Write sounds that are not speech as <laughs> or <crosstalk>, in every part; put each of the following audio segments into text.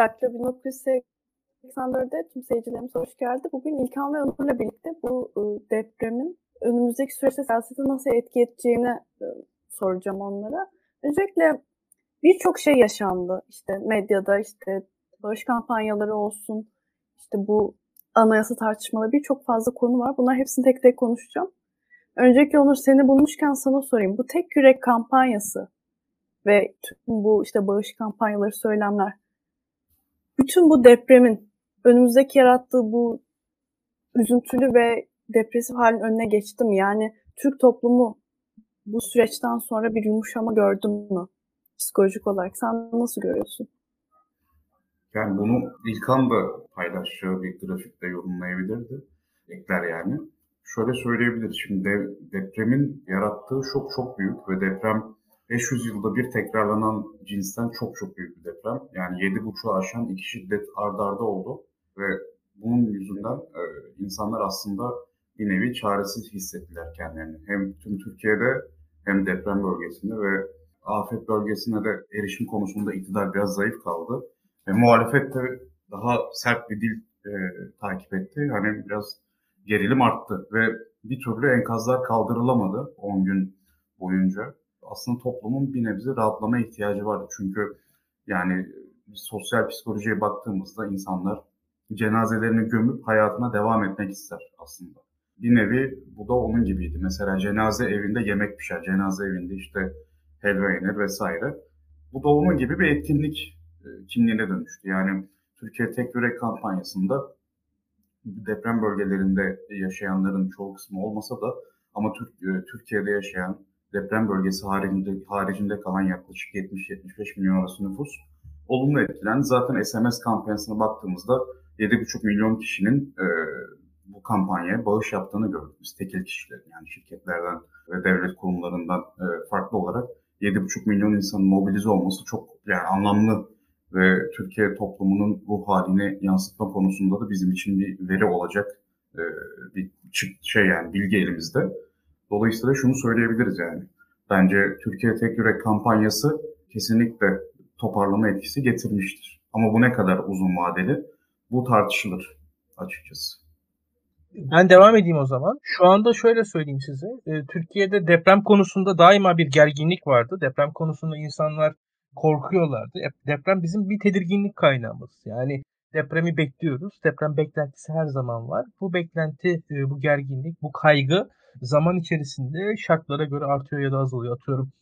Daktilo 1984'de tüm seyircilerimiz hoş geldi. Bugün İlkan ve Onur'la birlikte bu ıı, depremin önümüzdeki süreçte siyaseti nasıl etki edeceğini ıı, soracağım onlara. Öncelikle birçok şey yaşandı. İşte medyada işte bağış kampanyaları olsun, işte bu anayasa tartışmaları birçok fazla konu var. Bunlar hepsini tek tek konuşacağım. Öncelikle Onur seni bulmuşken sana sorayım. Bu tek yürek kampanyası ve tüm bu işte bağış kampanyaları, söylemler bütün bu depremin önümüzdeki yarattığı bu üzüntülü ve depresif halin önüne geçti mi? Yani Türk toplumu bu süreçten sonra bir yumuşama gördün mü? Psikolojik olarak sen nasıl görüyorsun? Yani bunu İlkan da paylaşacağı bir grafikte yorumlayabilirdi. Ekler yani. Şöyle söyleyebiliriz. Şimdi depremin yarattığı şok çok büyük ve deprem 500 yılda bir tekrarlanan cinsten çok çok büyük bir deprem. Yani 7.5'u aşan iki şiddet ardarda arda oldu ve bunun yüzünden e, insanlar aslında bir nevi çaresiz hissettiler kendilerini. Hem tüm Türkiye'de hem deprem bölgesinde ve afet bölgesine de erişim konusunda iktidar biraz zayıf kaldı. Ve muhalefet de daha sert bir dil e, takip etti. Hani biraz gerilim arttı ve bir türlü enkazlar kaldırılamadı 10 gün boyunca. Aslında toplumun bir nebze rahatlama ihtiyacı vardı. Çünkü yani sosyal psikolojiye baktığımızda insanlar cenazelerini gömüp hayatına devam etmek ister aslında. Bir nevi bu da onun gibiydi. Mesela cenaze evinde yemek pişer, cenaze evinde işte helva yenir vesaire. Bu da onun gibi bir etkinlik e, kimliğine dönüştü. Yani Türkiye Tek Yürek kampanyasında deprem bölgelerinde yaşayanların çoğu kısmı olmasa da ama e, Türkiye'de yaşayan deprem bölgesi haricinde, haricinde kalan yaklaşık 70-75 milyon arası nüfus olumlu etkilendi. Zaten SMS kampanyasına baktığımızda 7,5 milyon kişinin e, bu kampanyaya bağış yaptığını gördük. Biz tekil kişilerin yani şirketlerden ve devlet kurumlarından e, farklı olarak 7,5 milyon insanın mobilize olması çok yani anlamlı ve Türkiye toplumunun ruh haline yansıtma konusunda da bizim için bir veri olacak e, bir şey yani bilgi elimizde. Dolayısıyla şunu söyleyebiliriz yani. Bence Türkiye Tek Yürek kampanyası kesinlikle toparlama etkisi getirmiştir. Ama bu ne kadar uzun vadeli? Bu tartışılır açıkçası. Ben devam edeyim o zaman. Şu anda şöyle söyleyeyim size. E, Türkiye'de deprem konusunda daima bir gerginlik vardı. Deprem konusunda insanlar korkuyorlardı. Deprem bizim bir tedirginlik kaynağımız. Yani depremi bekliyoruz. Deprem beklentisi her zaman var. Bu beklenti, e, bu gerginlik, bu kaygı zaman içerisinde şartlara göre artıyor ya da azalıyor. Atıyorum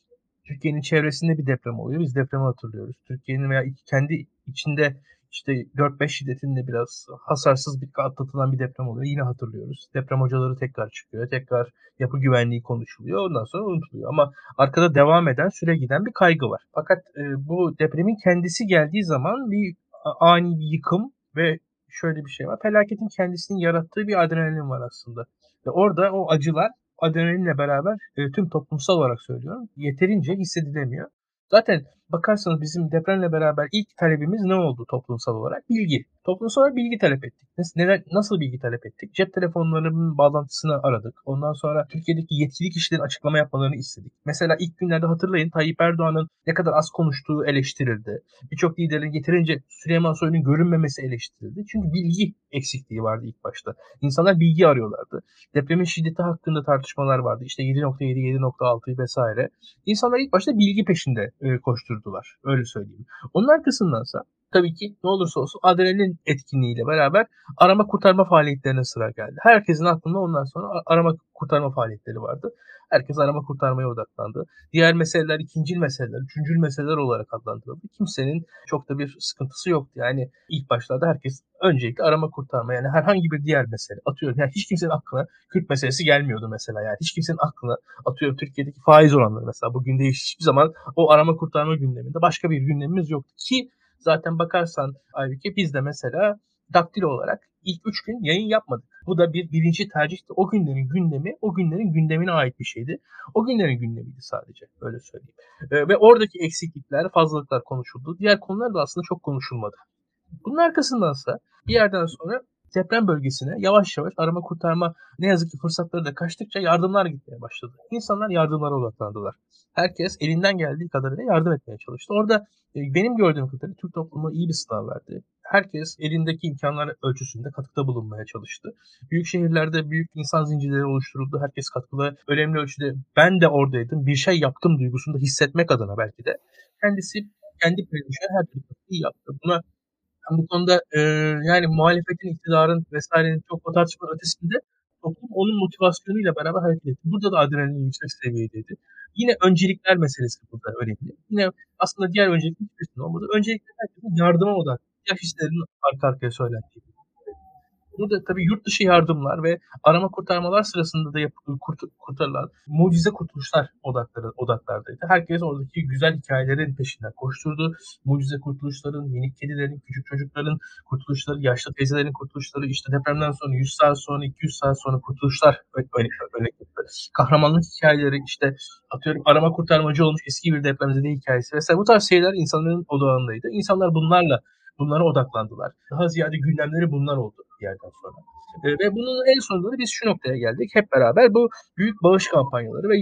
Türkiye'nin çevresinde bir deprem oluyor. Biz depremi hatırlıyoruz. Türkiye'nin veya kendi içinde işte 4-5 şiddetinde biraz hasarsız bir atlatılan bir deprem oluyor. Yine hatırlıyoruz. Deprem hocaları tekrar çıkıyor. Tekrar yapı güvenliği konuşuluyor. Ondan sonra unutuluyor. Ama arkada devam eden, süre giden bir kaygı var. Fakat e, bu depremin kendisi geldiği zaman bir ani bir yıkım ve şöyle bir şey var. Felaketin kendisinin yarattığı bir adrenalin var aslında. Ve orada o acılar adrenalinle beraber e, tüm toplumsal olarak söylüyorum yeterince hissedilemiyor. Zaten bakarsanız bizim depremle beraber ilk talebimiz ne oldu toplumsal olarak? Bilgi. Toplumsal olarak bilgi talep ettik. Neden, nasıl bilgi talep ettik? Cep telefonlarının bağlantısını aradık. Ondan sonra Türkiye'deki yetkili kişilerin açıklama yapmalarını istedik. Mesela ilk günlerde hatırlayın Tayyip Erdoğan'ın ne kadar az konuştuğu eleştirildi. Birçok liderin yeterince Süleyman Soylu'nun görünmemesi eleştirildi. Çünkü bilgi eksikliği vardı ilk başta. İnsanlar bilgi arıyorlardı. Depremin şiddeti hakkında tartışmalar vardı. İşte 7.7, 7.6 vesaire. İnsanlar ilk başta bilgi peşinde e, koşturdular. Öyle söyleyeyim. Onun arkasındansa tabii ki ne olursa olsun adrenalin etkinliğiyle beraber arama kurtarma faaliyetlerine sıra geldi. Herkesin aklında ondan sonra arama kurtarma faaliyetleri vardı. Herkes arama kurtarmaya odaklandı. Diğer meseleler ikincil meseleler, üçüncül meseleler olarak adlandırıldı. Kimsenin çok da bir sıkıntısı yoktu. Yani ilk başlarda herkes öncelikle arama kurtarma yani herhangi bir diğer mesele atıyorum. Yani hiç kimsenin aklına Kürt meselesi gelmiyordu mesela. Yani hiç kimsenin aklına atıyorum Türkiye'deki faiz oranları mesela bugün değil hiçbir zaman o arama kurtarma gündeminde başka bir gündemimiz yoktu ki Zaten bakarsan Aybüke biz de mesela daktilo olarak ilk 3 gün yayın yapmadık. Bu da bir birinci tercihti. O günlerin gündemi o günlerin gündemine ait bir şeydi. O günlerin gündemiydi sadece öyle söyleyeyim. Ee, ve oradaki eksiklikler, fazlalıklar konuşuldu. Diğer konular da aslında çok konuşulmadı. Bunun arkasındansa bir yerden sonra deprem bölgesine yavaş yavaş arama kurtarma ne yazık ki fırsatları da kaçtıkça yardımlar gitmeye başladı. İnsanlar yardımlara odaklandılar. Herkes elinden geldiği kadarıyla yardım etmeye çalıştı. Orada e, benim gördüğüm kadarıyla Türk toplumu iyi bir sınav verdi. Herkes elindeki imkanlar ölçüsünde katkıda bulunmaya çalıştı. Büyük şehirlerde büyük insan zincirleri oluşturuldu. Herkes katkıda önemli ölçüde ben de oradaydım, bir şey yaptım duygusunu da hissetmek adına belki de kendisi kendi paylaşan her türlü katkıyı yaptı. Buna bu konuda e, yani muhalefetin, iktidarın vesairenin çok o tartışma ötesinde toplum onun motivasyonuyla beraber hareket etti. Burada da adrenalin yüksek seviyedeydi. Yine öncelikler meselesi burada önemli. Yine aslında diğer öncelikler hiçbirisinin olmadı. Öncelikle herkesin yardıma odaklı. Yaş hislerinin arka arkaya söylendiği. Burada tabii yurt dışı yardımlar ve arama kurtarmalar sırasında da yapı, kurt, kurtarılan mucize kurtuluşlar odakları, odaklardaydı. Herkes oradaki güzel hikayelerin peşinden koşturdu. Mucize kurtuluşların, minik kedilerin, küçük çocukların kurtuluşları, yaşlı teyzelerin kurtuluşları, işte depremden sonra 100 saat sonra, 200 saat sonra kurtuluşlar örnek Kahramanlık hikayeleri, işte atıyorum arama kurtarmacı olmuş eski bir depremzede hikayesi vesaire bu tarz şeyler insanların odağındaydı. İnsanlar bunlarla bunlara odaklandılar. Daha ziyade gündemleri bunlar oldu bir yerden sonra. E, ve bunun en sonunda da biz şu noktaya geldik. Hep beraber bu büyük bağış kampanyaları ve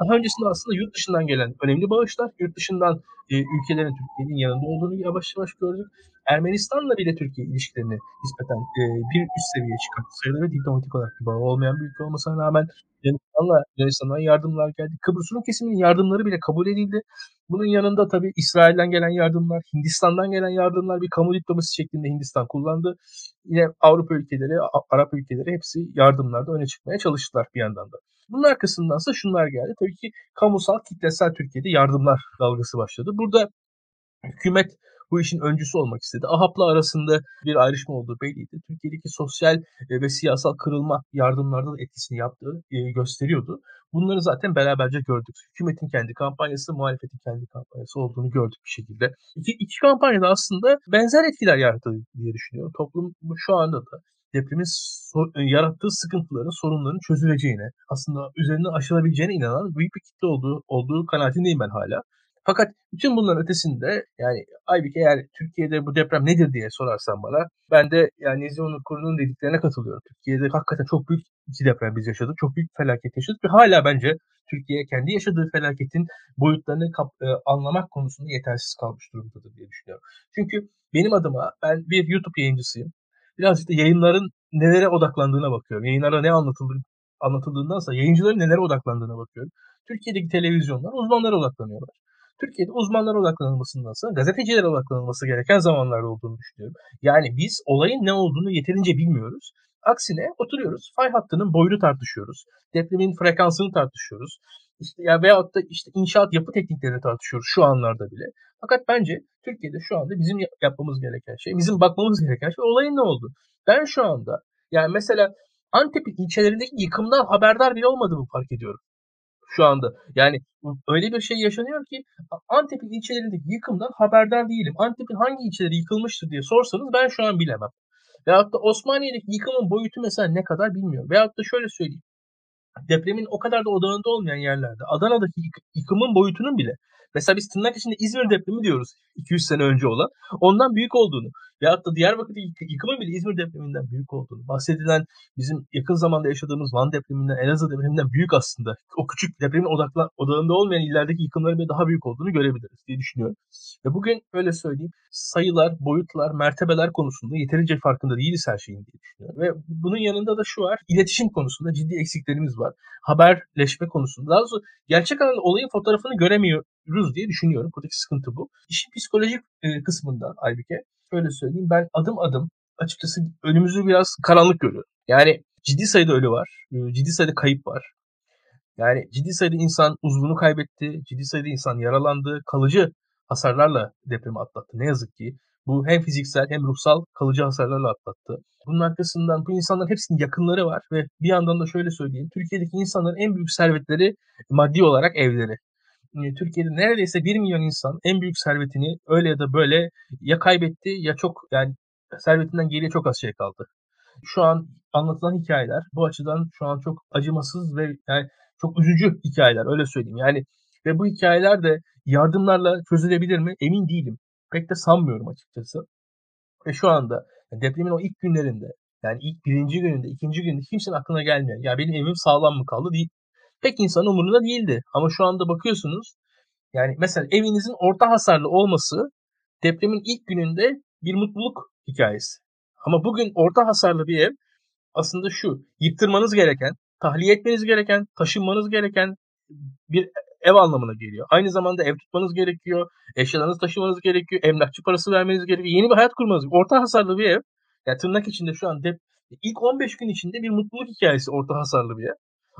daha öncesinde aslında yurt dışından gelen önemli bağışlar, yurt dışından e, ülkelerin Türkiye'nin yanında olduğunu yavaş yavaş gördük. Ermenistan'la bile Türkiye ilişkilerini nispeten e, bir üst seviyeye çıkarttı sayılır ve diplomatik olarak bir bağı olmayan bir ülke olmasına rağmen Yunanistan'la Yunanistan'dan yardımlar geldi. Kıbrıs Rum kesiminin yardımları bile kabul edildi. Bunun yanında tabii İsrail'den gelen yardımlar, Hindistan'dan gelen yardımlar bir kamu diplomasisi şeklinde Hindistan kullandı. Yine Avrupa ülkeleri, Arap ülkeleri hepsi yardımlarda öne çıkmaya çalıştılar bir yandan da. Bunun arkasındansa şunlar geldi. Tabii ki kamusal, kitlesel Türkiye'de yardımlar dalgası başladı. Burada hükümet bu işin öncüsü olmak istedi. AHAP'la arasında bir ayrışma olduğu belliydi. Türkiye'deki sosyal e, ve siyasal kırılma yardımlarda da etkisini yaptığı e, gösteriyordu. Bunları zaten beraberce gördük. Hükümetin kendi kampanyası, muhalefetin kendi kampanyası olduğunu gördük bir şekilde. İki, iki kampanyada aslında benzer etkiler yarattı diye düşünüyorum. Toplum şu anda da depremin so- e, yarattığı sıkıntıların, sorunların çözüleceğine, aslında üzerinden aşılabileceğine inanan büyük bir kitle olduğu, olduğu kanaatindeyim ben hala. Fakat bütün bunların ötesinde yani Aybik eğer Türkiye'de bu deprem nedir diye sorarsan bana ben de yani Nezih Onur dediklerine katılıyorum. Türkiye'de hakikaten çok büyük iki deprem biz yaşadık. Çok büyük felaket yaşadık ve hala bence Türkiye kendi yaşadığı felaketin boyutlarını kap, e, anlamak konusunda yetersiz kalmış durumdadır diye düşünüyorum. Çünkü benim adıma ben bir YouTube yayıncısıyım. Birazcık da yayınların nelere odaklandığına bakıyorum. Yayınlarda ne anlatıldı, anlatıldığındansa yayıncıların nelere odaklandığına bakıyorum. Türkiye'deki televizyonlar uzmanlara odaklanıyorlar. Türkiye'de uzmanlara odaklanılmasındansa gazetecilere odaklanılması gereken zamanlar olduğunu düşünüyorum. Yani biz olayın ne olduğunu yeterince bilmiyoruz. Aksine oturuyoruz, fay hattının boyunu tartışıyoruz. Depremin frekansını tartışıyoruz. İşte ya veyahut da işte inşaat yapı tekniklerini tartışıyoruz şu anlarda bile. Fakat bence Türkiye'de şu anda bizim yapmamız gereken şey, bizim bakmamız gereken şey olayın ne oldu? Ben şu anda yani mesela Antep'in ilçelerindeki yıkımdan haberdar bile olmadığımı fark ediyorum şu anda. Yani öyle bir şey yaşanıyor ki Antep'in ilçelerindeki yıkımdan haberdar değilim. Antep'in hangi ilçeleri yıkılmıştır diye sorsanız ben şu an bilemem. Veyahut da Osmaniye'deki yıkımın boyutu mesela ne kadar bilmiyorum. Veyahut da şöyle söyleyeyim. Depremin o kadar da odağında olmayan yerlerde Adana'daki yıkımın boyutunun bile Mesela biz tırnak içinde İzmir depremi diyoruz 200 sene önce olan. Ondan büyük olduğunu ya da Diyarbakır'daki yıkımın bile İzmir depreminden büyük olduğunu. Bahsedilen bizim yakın zamanda yaşadığımız Van depreminden, Elazığ depreminden büyük aslında. O küçük depremin odakla, odağında olmayan illerdeki yıkımların bile daha büyük olduğunu görebiliriz diye düşünüyorum. Ve bugün öyle söyleyeyim sayılar, boyutlar, mertebeler konusunda yeterince farkında değiliz her şeyin diye düşünüyorum. Ve bunun yanında da şu var, iletişim konusunda ciddi eksiklerimiz var. Haberleşme konusunda. Daha doğrusu gerçek anlamda olayın fotoğrafını göremiyoruz diye düşünüyorum. Buradaki sıkıntı bu. İşin psikolojik e, kısmında Aybike, şöyle söyleyeyim ben adım adım açıkçası önümüzü biraz karanlık görüyorum. Yani ciddi sayıda ölü var, e, ciddi sayıda kayıp var. Yani ciddi sayıda insan uzvunu kaybetti, ciddi sayıda insan yaralandı, kalıcı hasarlarla depremi atlattı. Ne yazık ki bu hem fiziksel hem ruhsal kalıcı hasarlarla atlattı. Bunun arkasından bu insanların hepsinin yakınları var ve bir yandan da şöyle söyleyeyim. Türkiye'deki insanların en büyük servetleri maddi olarak evleri. Türkiye'de neredeyse 1 milyon insan en büyük servetini öyle ya da böyle ya kaybetti ya çok yani servetinden geriye çok az şey kaldı. Şu an anlatılan hikayeler bu açıdan şu an çok acımasız ve yani çok üzücü hikayeler öyle söyleyeyim. Yani ve bu hikayeler de yardımlarla çözülebilir mi? Emin değilim. Pek de sanmıyorum açıkçası. Ve şu anda depremin o ilk günlerinde Yani ilk birinci gününde, ikinci gününde kimsenin aklına gelmiyor. Ya benim evim sağlam mı kaldı değil. Pek insan umurunda değildi. Ama şu anda bakıyorsunuz yani mesela evinizin orta hasarlı olması depremin ilk gününde bir mutluluk hikayesi. Ama bugün orta hasarlı bir ev aslında şu yıktırmanız gereken, tahliye etmeniz gereken, taşınmanız gereken bir ev anlamına geliyor. Aynı zamanda ev tutmanız gerekiyor, eşyalarınızı taşımanız gerekiyor, emlakçı parası vermeniz gerekiyor, yeni bir hayat kurmanız gerekiyor. Orta hasarlı bir ev, yani tırnak içinde şu an dep ilk 15 gün içinde bir mutluluk hikayesi orta hasarlı bir ev.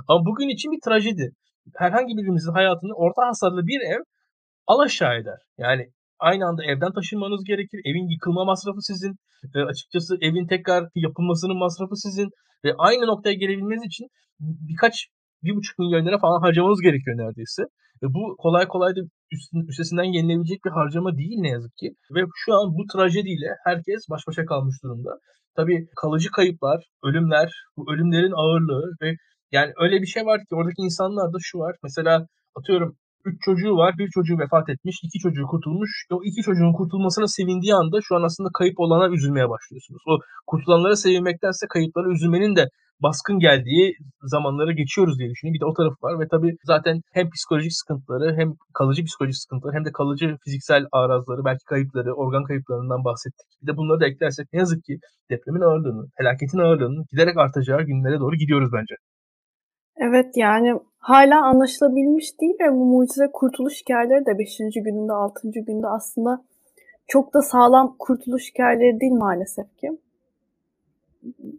Ama bugün için bir trajedi. Herhangi birimizin hayatını orta hasarlı bir ev alaşağı eder. Yani aynı anda evden taşınmanız gerekir. Evin yıkılma masrafı sizin. E, açıkçası evin tekrar yapılmasının masrafı sizin. Ve aynı noktaya gelebilmeniz için birkaç bir buçuk milyon lira falan harcamanız gerekiyor neredeyse. Ve bu kolay kolay da üstesinden gelinebilecek bir harcama değil ne yazık ki. Ve şu an bu trajediyle herkes baş başa kalmış durumda. Tabii kalıcı kayıplar, ölümler, bu ölümlerin ağırlığı ve yani öyle bir şey var ki oradaki insanlarda şu var. Mesela atıyorum 3 çocuğu var. Bir çocuğu vefat etmiş. iki çocuğu kurtulmuş. O iki çocuğun kurtulmasına sevindiği anda şu an aslında kayıp olana üzülmeye başlıyorsunuz. O kurtulanlara sevinmektense kayıplara üzülmenin de baskın geldiği zamanlara geçiyoruz diye düşünüyorum. Bir de o tarafı var ve tabii zaten hem psikolojik sıkıntıları hem kalıcı psikolojik sıkıntıları hem de kalıcı fiziksel arazları, belki kayıpları, organ kayıplarından bahsettik. Bir de bunları da eklersek ne yazık ki depremin ağırlığını, felaketin ağırlığının giderek artacağı günlere doğru gidiyoruz bence. Evet yani hala anlaşılabilmiş değil ve bu mucize kurtuluş hikayeleri de 5. gününde 6. günde aslında çok da sağlam kurtuluş hikayeleri değil maalesef ki.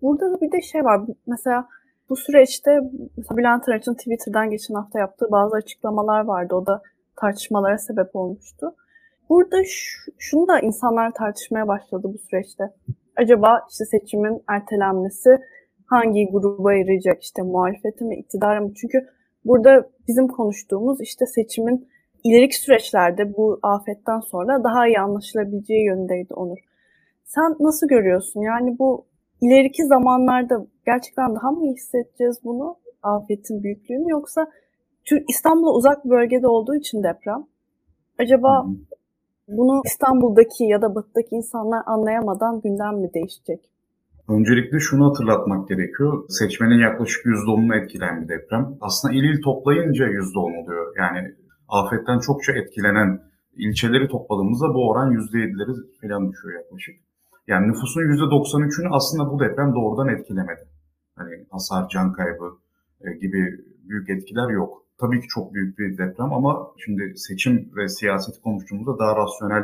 Burada da bir de şey var. Mesela bu süreçte mesela Bülent Arınç'ın Twitter'dan geçen hafta yaptığı bazı açıklamalar vardı. O da tartışmalara sebep olmuştu. Burada şunu da insanlar tartışmaya başladı bu süreçte. Acaba işte seçimin ertelenmesi hangi gruba yarayacak işte muhalefeti mi iktidara mı? Çünkü burada bizim konuştuğumuz işte seçimin ileriki süreçlerde bu afetten sonra daha iyi anlaşılabileceği yönündeydi Onur. Sen nasıl görüyorsun? Yani bu ileriki zamanlarda gerçekten daha mı iyi hissedeceğiz bunu? Afetin büyüklüğünü yoksa İstanbul'a uzak bir bölgede olduğu için deprem acaba bunu İstanbul'daki ya da batıdaki insanlar anlayamadan gündem mi değişecek? Öncelikle şunu hatırlatmak gerekiyor. Seçmenin yaklaşık %10'unu etkileyen bir deprem. Aslında il il toplayınca %10 oluyor. Yani afetten çokça etkilenen ilçeleri topladığımızda bu oran %7'leri falan düşüyor yaklaşık. Yani nüfusun %93'ünü aslında bu deprem doğrudan etkilemedi. Hani hasar, can kaybı e, gibi büyük etkiler yok. Tabii ki çok büyük bir deprem ama şimdi seçim ve siyaseti konuştuğumuzda daha rasyonel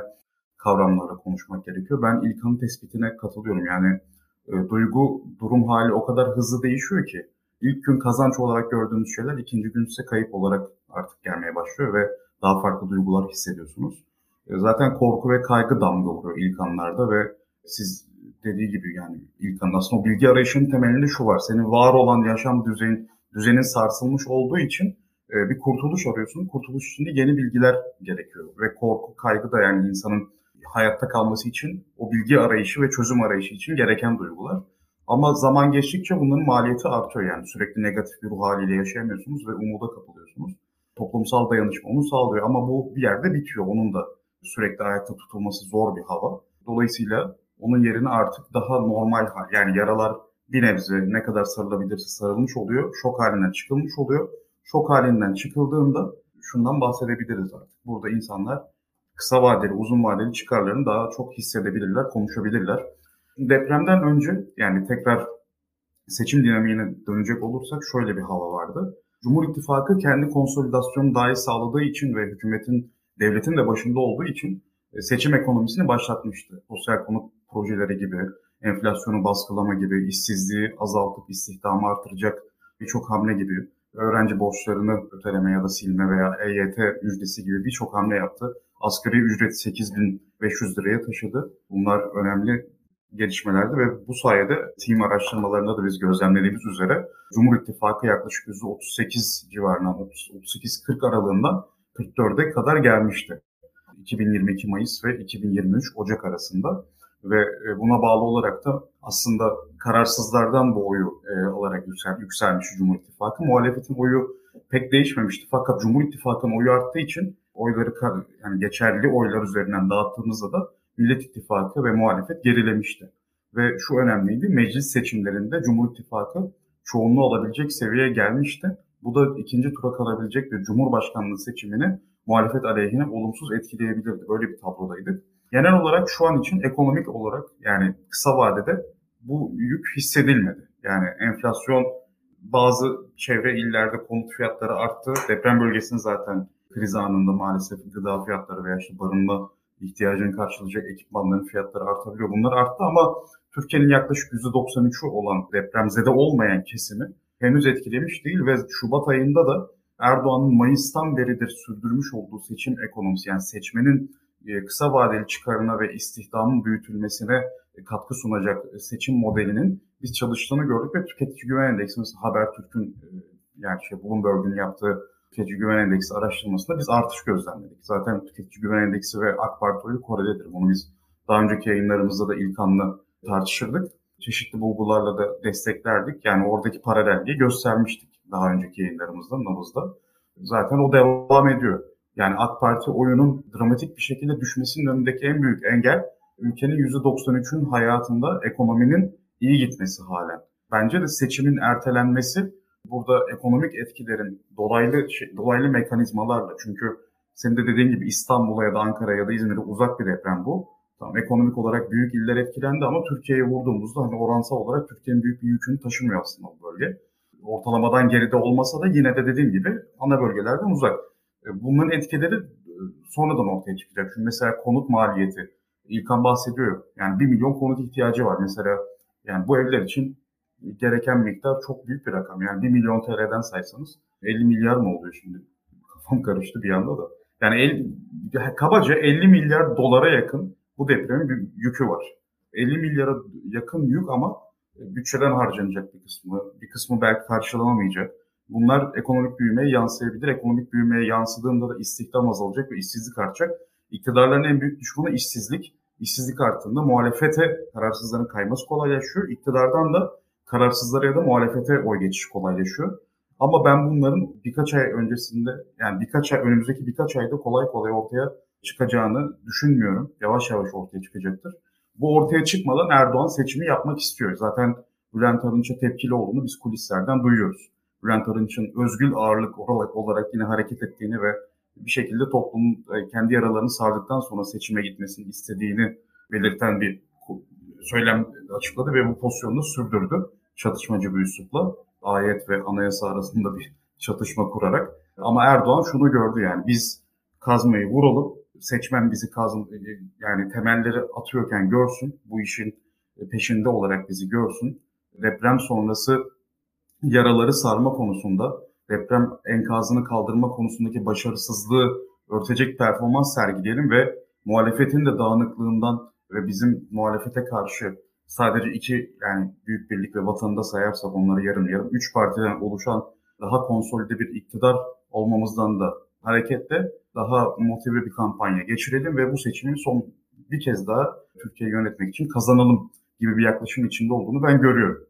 kavramlarla konuşmak gerekiyor. Ben İlkan'ın tespitine katılıyorum. Yani e, duygu durum hali o kadar hızlı değişiyor ki ilk gün kazanç olarak gördüğünüz şeyler ikinci gün size kayıp olarak artık gelmeye başlıyor ve daha farklı duygular hissediyorsunuz. E, zaten korku ve kaygı damga vuruyor ilk anlarda ve siz dediği gibi yani ilk anda aslında o bilgi arayışının temelinde şu var. Senin var olan yaşam düzeyin, düzenin sarsılmış olduğu için e, bir kurtuluş arıyorsun. Kurtuluş için de yeni bilgiler gerekiyor. Ve korku, kaygı da yani insanın hayatta kalması için o bilgi arayışı ve çözüm arayışı için gereken duygular. Ama zaman geçtikçe bunların maliyeti artıyor yani. Sürekli negatif bir ruh haliyle yaşayamıyorsunuz ve umuda kapılıyorsunuz. Toplumsal dayanışma onu sağlıyor ama bu bir yerde bitiyor. Onun da sürekli ayakta tutulması zor bir hava. Dolayısıyla onun yerine artık daha normal hal yani yaralar bir nebze ne kadar sarılabilirse sarılmış oluyor. Şok halinden çıkılmış oluyor. Şok halinden çıkıldığında şundan bahsedebiliriz artık. Burada insanlar kısa vadeli, uzun vadeli çıkarlarını daha çok hissedebilirler, konuşabilirler. Depremden önce yani tekrar seçim dinamiğine dönecek olursak şöyle bir hava vardı. Cumhur İttifakı kendi konsolidasyonu dahi sağladığı için ve hükümetin, devletin de başında olduğu için e, seçim ekonomisini başlatmıştı. Sosyal konut projeleri gibi, enflasyonu baskılama gibi, işsizliği azaltıp istihdamı artıracak birçok hamle gibi, öğrenci borçlarını öteleme ya da silme veya EYT müjdesi gibi birçok hamle yaptı. Asgari ücret 8500 liraya taşıdı. Bunlar önemli gelişmelerdi ve bu sayede team araştırmalarında da biz gözlemlediğimiz üzere Cumhur İttifakı yaklaşık %38 civarına 38-40 aralığında 44'e kadar gelmişti. 2022 Mayıs ve 2023 Ocak arasında ve e, buna bağlı olarak da aslında kararsızlardan bu oyu e, alarak yüksel, yükselmiş Cumhur İttifakı. Muhalefetin oyu pek değişmemişti fakat Cumhur İttifakı'nın oyu arttığı için oyları yani geçerli oylar üzerinden dağıttığımızda da Millet İttifakı ve muhalefet gerilemişti. ve şu önemliydi meclis seçimlerinde Cumhur İttifakı çoğunluğu alabilecek seviyeye gelmişti. Bu da ikinci tura kalabilecek bir Cumhurbaşkanlığı seçimini muhalefet aleyhine olumsuz etkileyebilirdi. Böyle bir tablodaydık. Genel olarak şu an için ekonomik olarak yani kısa vadede bu yük hissedilmedi. Yani enflasyon bazı çevre illerde konut fiyatları arttı. Deprem bölgesinin zaten kriz anında maalesef gıda fiyatları veya işte barınma ihtiyacını karşılayacak ekipmanların fiyatları artabiliyor. Bunlar arttı ama Türkiye'nin yaklaşık %93'ü olan depremzede olmayan kesimi henüz etkilemiş değil ve Şubat ayında da Erdoğan'ın Mayıs'tan beridir sürdürmüş olduğu seçim ekonomisi yani seçmenin kısa vadeli çıkarına ve istihdamın büyütülmesine katkı sunacak seçim modelinin biz çalıştığını gördük ve tüketici güven endeksi mesela Habertürk'ün e, yani şey Bloomberg'un yaptığı tüketici güven endeksi araştırmasında biz artış gözlemledik. Zaten tüketici güven endeksi ve AK Parti oyu Kore'dedir. Bunu biz daha önceki yayınlarımızda da ilk anla tartışırdık. Çeşitli bulgularla da desteklerdik. Yani oradaki paralelliği göstermiştik daha önceki yayınlarımızda, nabızda. Zaten o devam ediyor. Yani AK Parti oyunun dramatik bir şekilde düşmesinin önündeki en büyük engel ülkenin %93'ün hayatında ekonominin iyi gitmesi halen. Bence de seçimin ertelenmesi burada ekonomik etkilerin dolaylı şey, dolaylı mekanizmalarla çünkü senin de dediğin gibi İstanbul'a ya da Ankara ya da İzmir'e uzak bir deprem bu. Tamam ekonomik olarak büyük iller etkilendi ama Türkiye'ye vurduğumuzda hani oransal olarak Türkiye'nin büyük bir yükünü taşımıyor aslında bu bölge. Ortalamadan geride olmasa da yine de dediğim gibi ana bölgelerden uzak. E, bunların etkileri e, sonradan ortaya çıkacak. Çünkü mesela konut maliyeti, İlkan bahsediyor. Yani bir milyon konut ihtiyacı var. Mesela yani bu evler için gereken miktar çok büyük bir rakam. Yani 1 milyon TL'den saysanız 50 milyar mı oluyor şimdi? <laughs> Kafam karıştı bir anda da. Yani el, kabaca 50 milyar dolara yakın bu depremin bir yükü var. 50 milyara yakın yük ama bütçeden harcanacak bir kısmı, bir kısmı belki karşılanamayacak. Bunlar ekonomik büyümeye yansıyabilir. Ekonomik büyümeye yansıdığında da istihdam azalacak ve işsizlik artacak. İktidarların en büyük düşmanı işsizlik. İşsizlik arttığında muhalefete kararsızların kayması kolaylaşıyor. İktidardan da kararsızlara ya da muhalefete oy geçiş kolaylaşıyor. Ama ben bunların birkaç ay öncesinde yani birkaç ay önümüzdeki birkaç ayda kolay kolay ortaya çıkacağını düşünmüyorum. Yavaş yavaş ortaya çıkacaktır. Bu ortaya çıkmadan Erdoğan seçimi yapmak istiyor. Zaten Bülent Arınç'a tepkili olduğunu biz kulislerden duyuyoruz. Bülent Arınç'ın özgül ağırlık olarak yine hareket ettiğini ve bir şekilde toplumun e, kendi yaralarını sardıktan sonra seçime gitmesini istediğini belirten bir söylem açıkladı ve bu pozisyonunu sürdürdü. Çatışmacı bir üslupla ayet ve anayasa arasında bir çatışma kurarak. Ama Erdoğan şunu gördü yani biz kazmayı vuralım, seçmen bizi kazm e, yani temelleri atıyorken görsün, bu işin peşinde olarak bizi görsün. Deprem sonrası yaraları sarma konusunda deprem enkazını kaldırma konusundaki başarısızlığı örtecek performans sergileyelim ve muhalefetin de dağınıklığından ve bizim muhalefete karşı sadece iki yani Büyük Birlik ve Vatan'da sayarsak onları yarım yarım üç partiden oluşan daha konsolide bir iktidar olmamızdan da hareketle daha motive bir kampanya geçirelim ve bu seçimin son bir kez daha Türkiye yönetmek için kazanalım gibi bir yaklaşım içinde olduğunu ben görüyorum.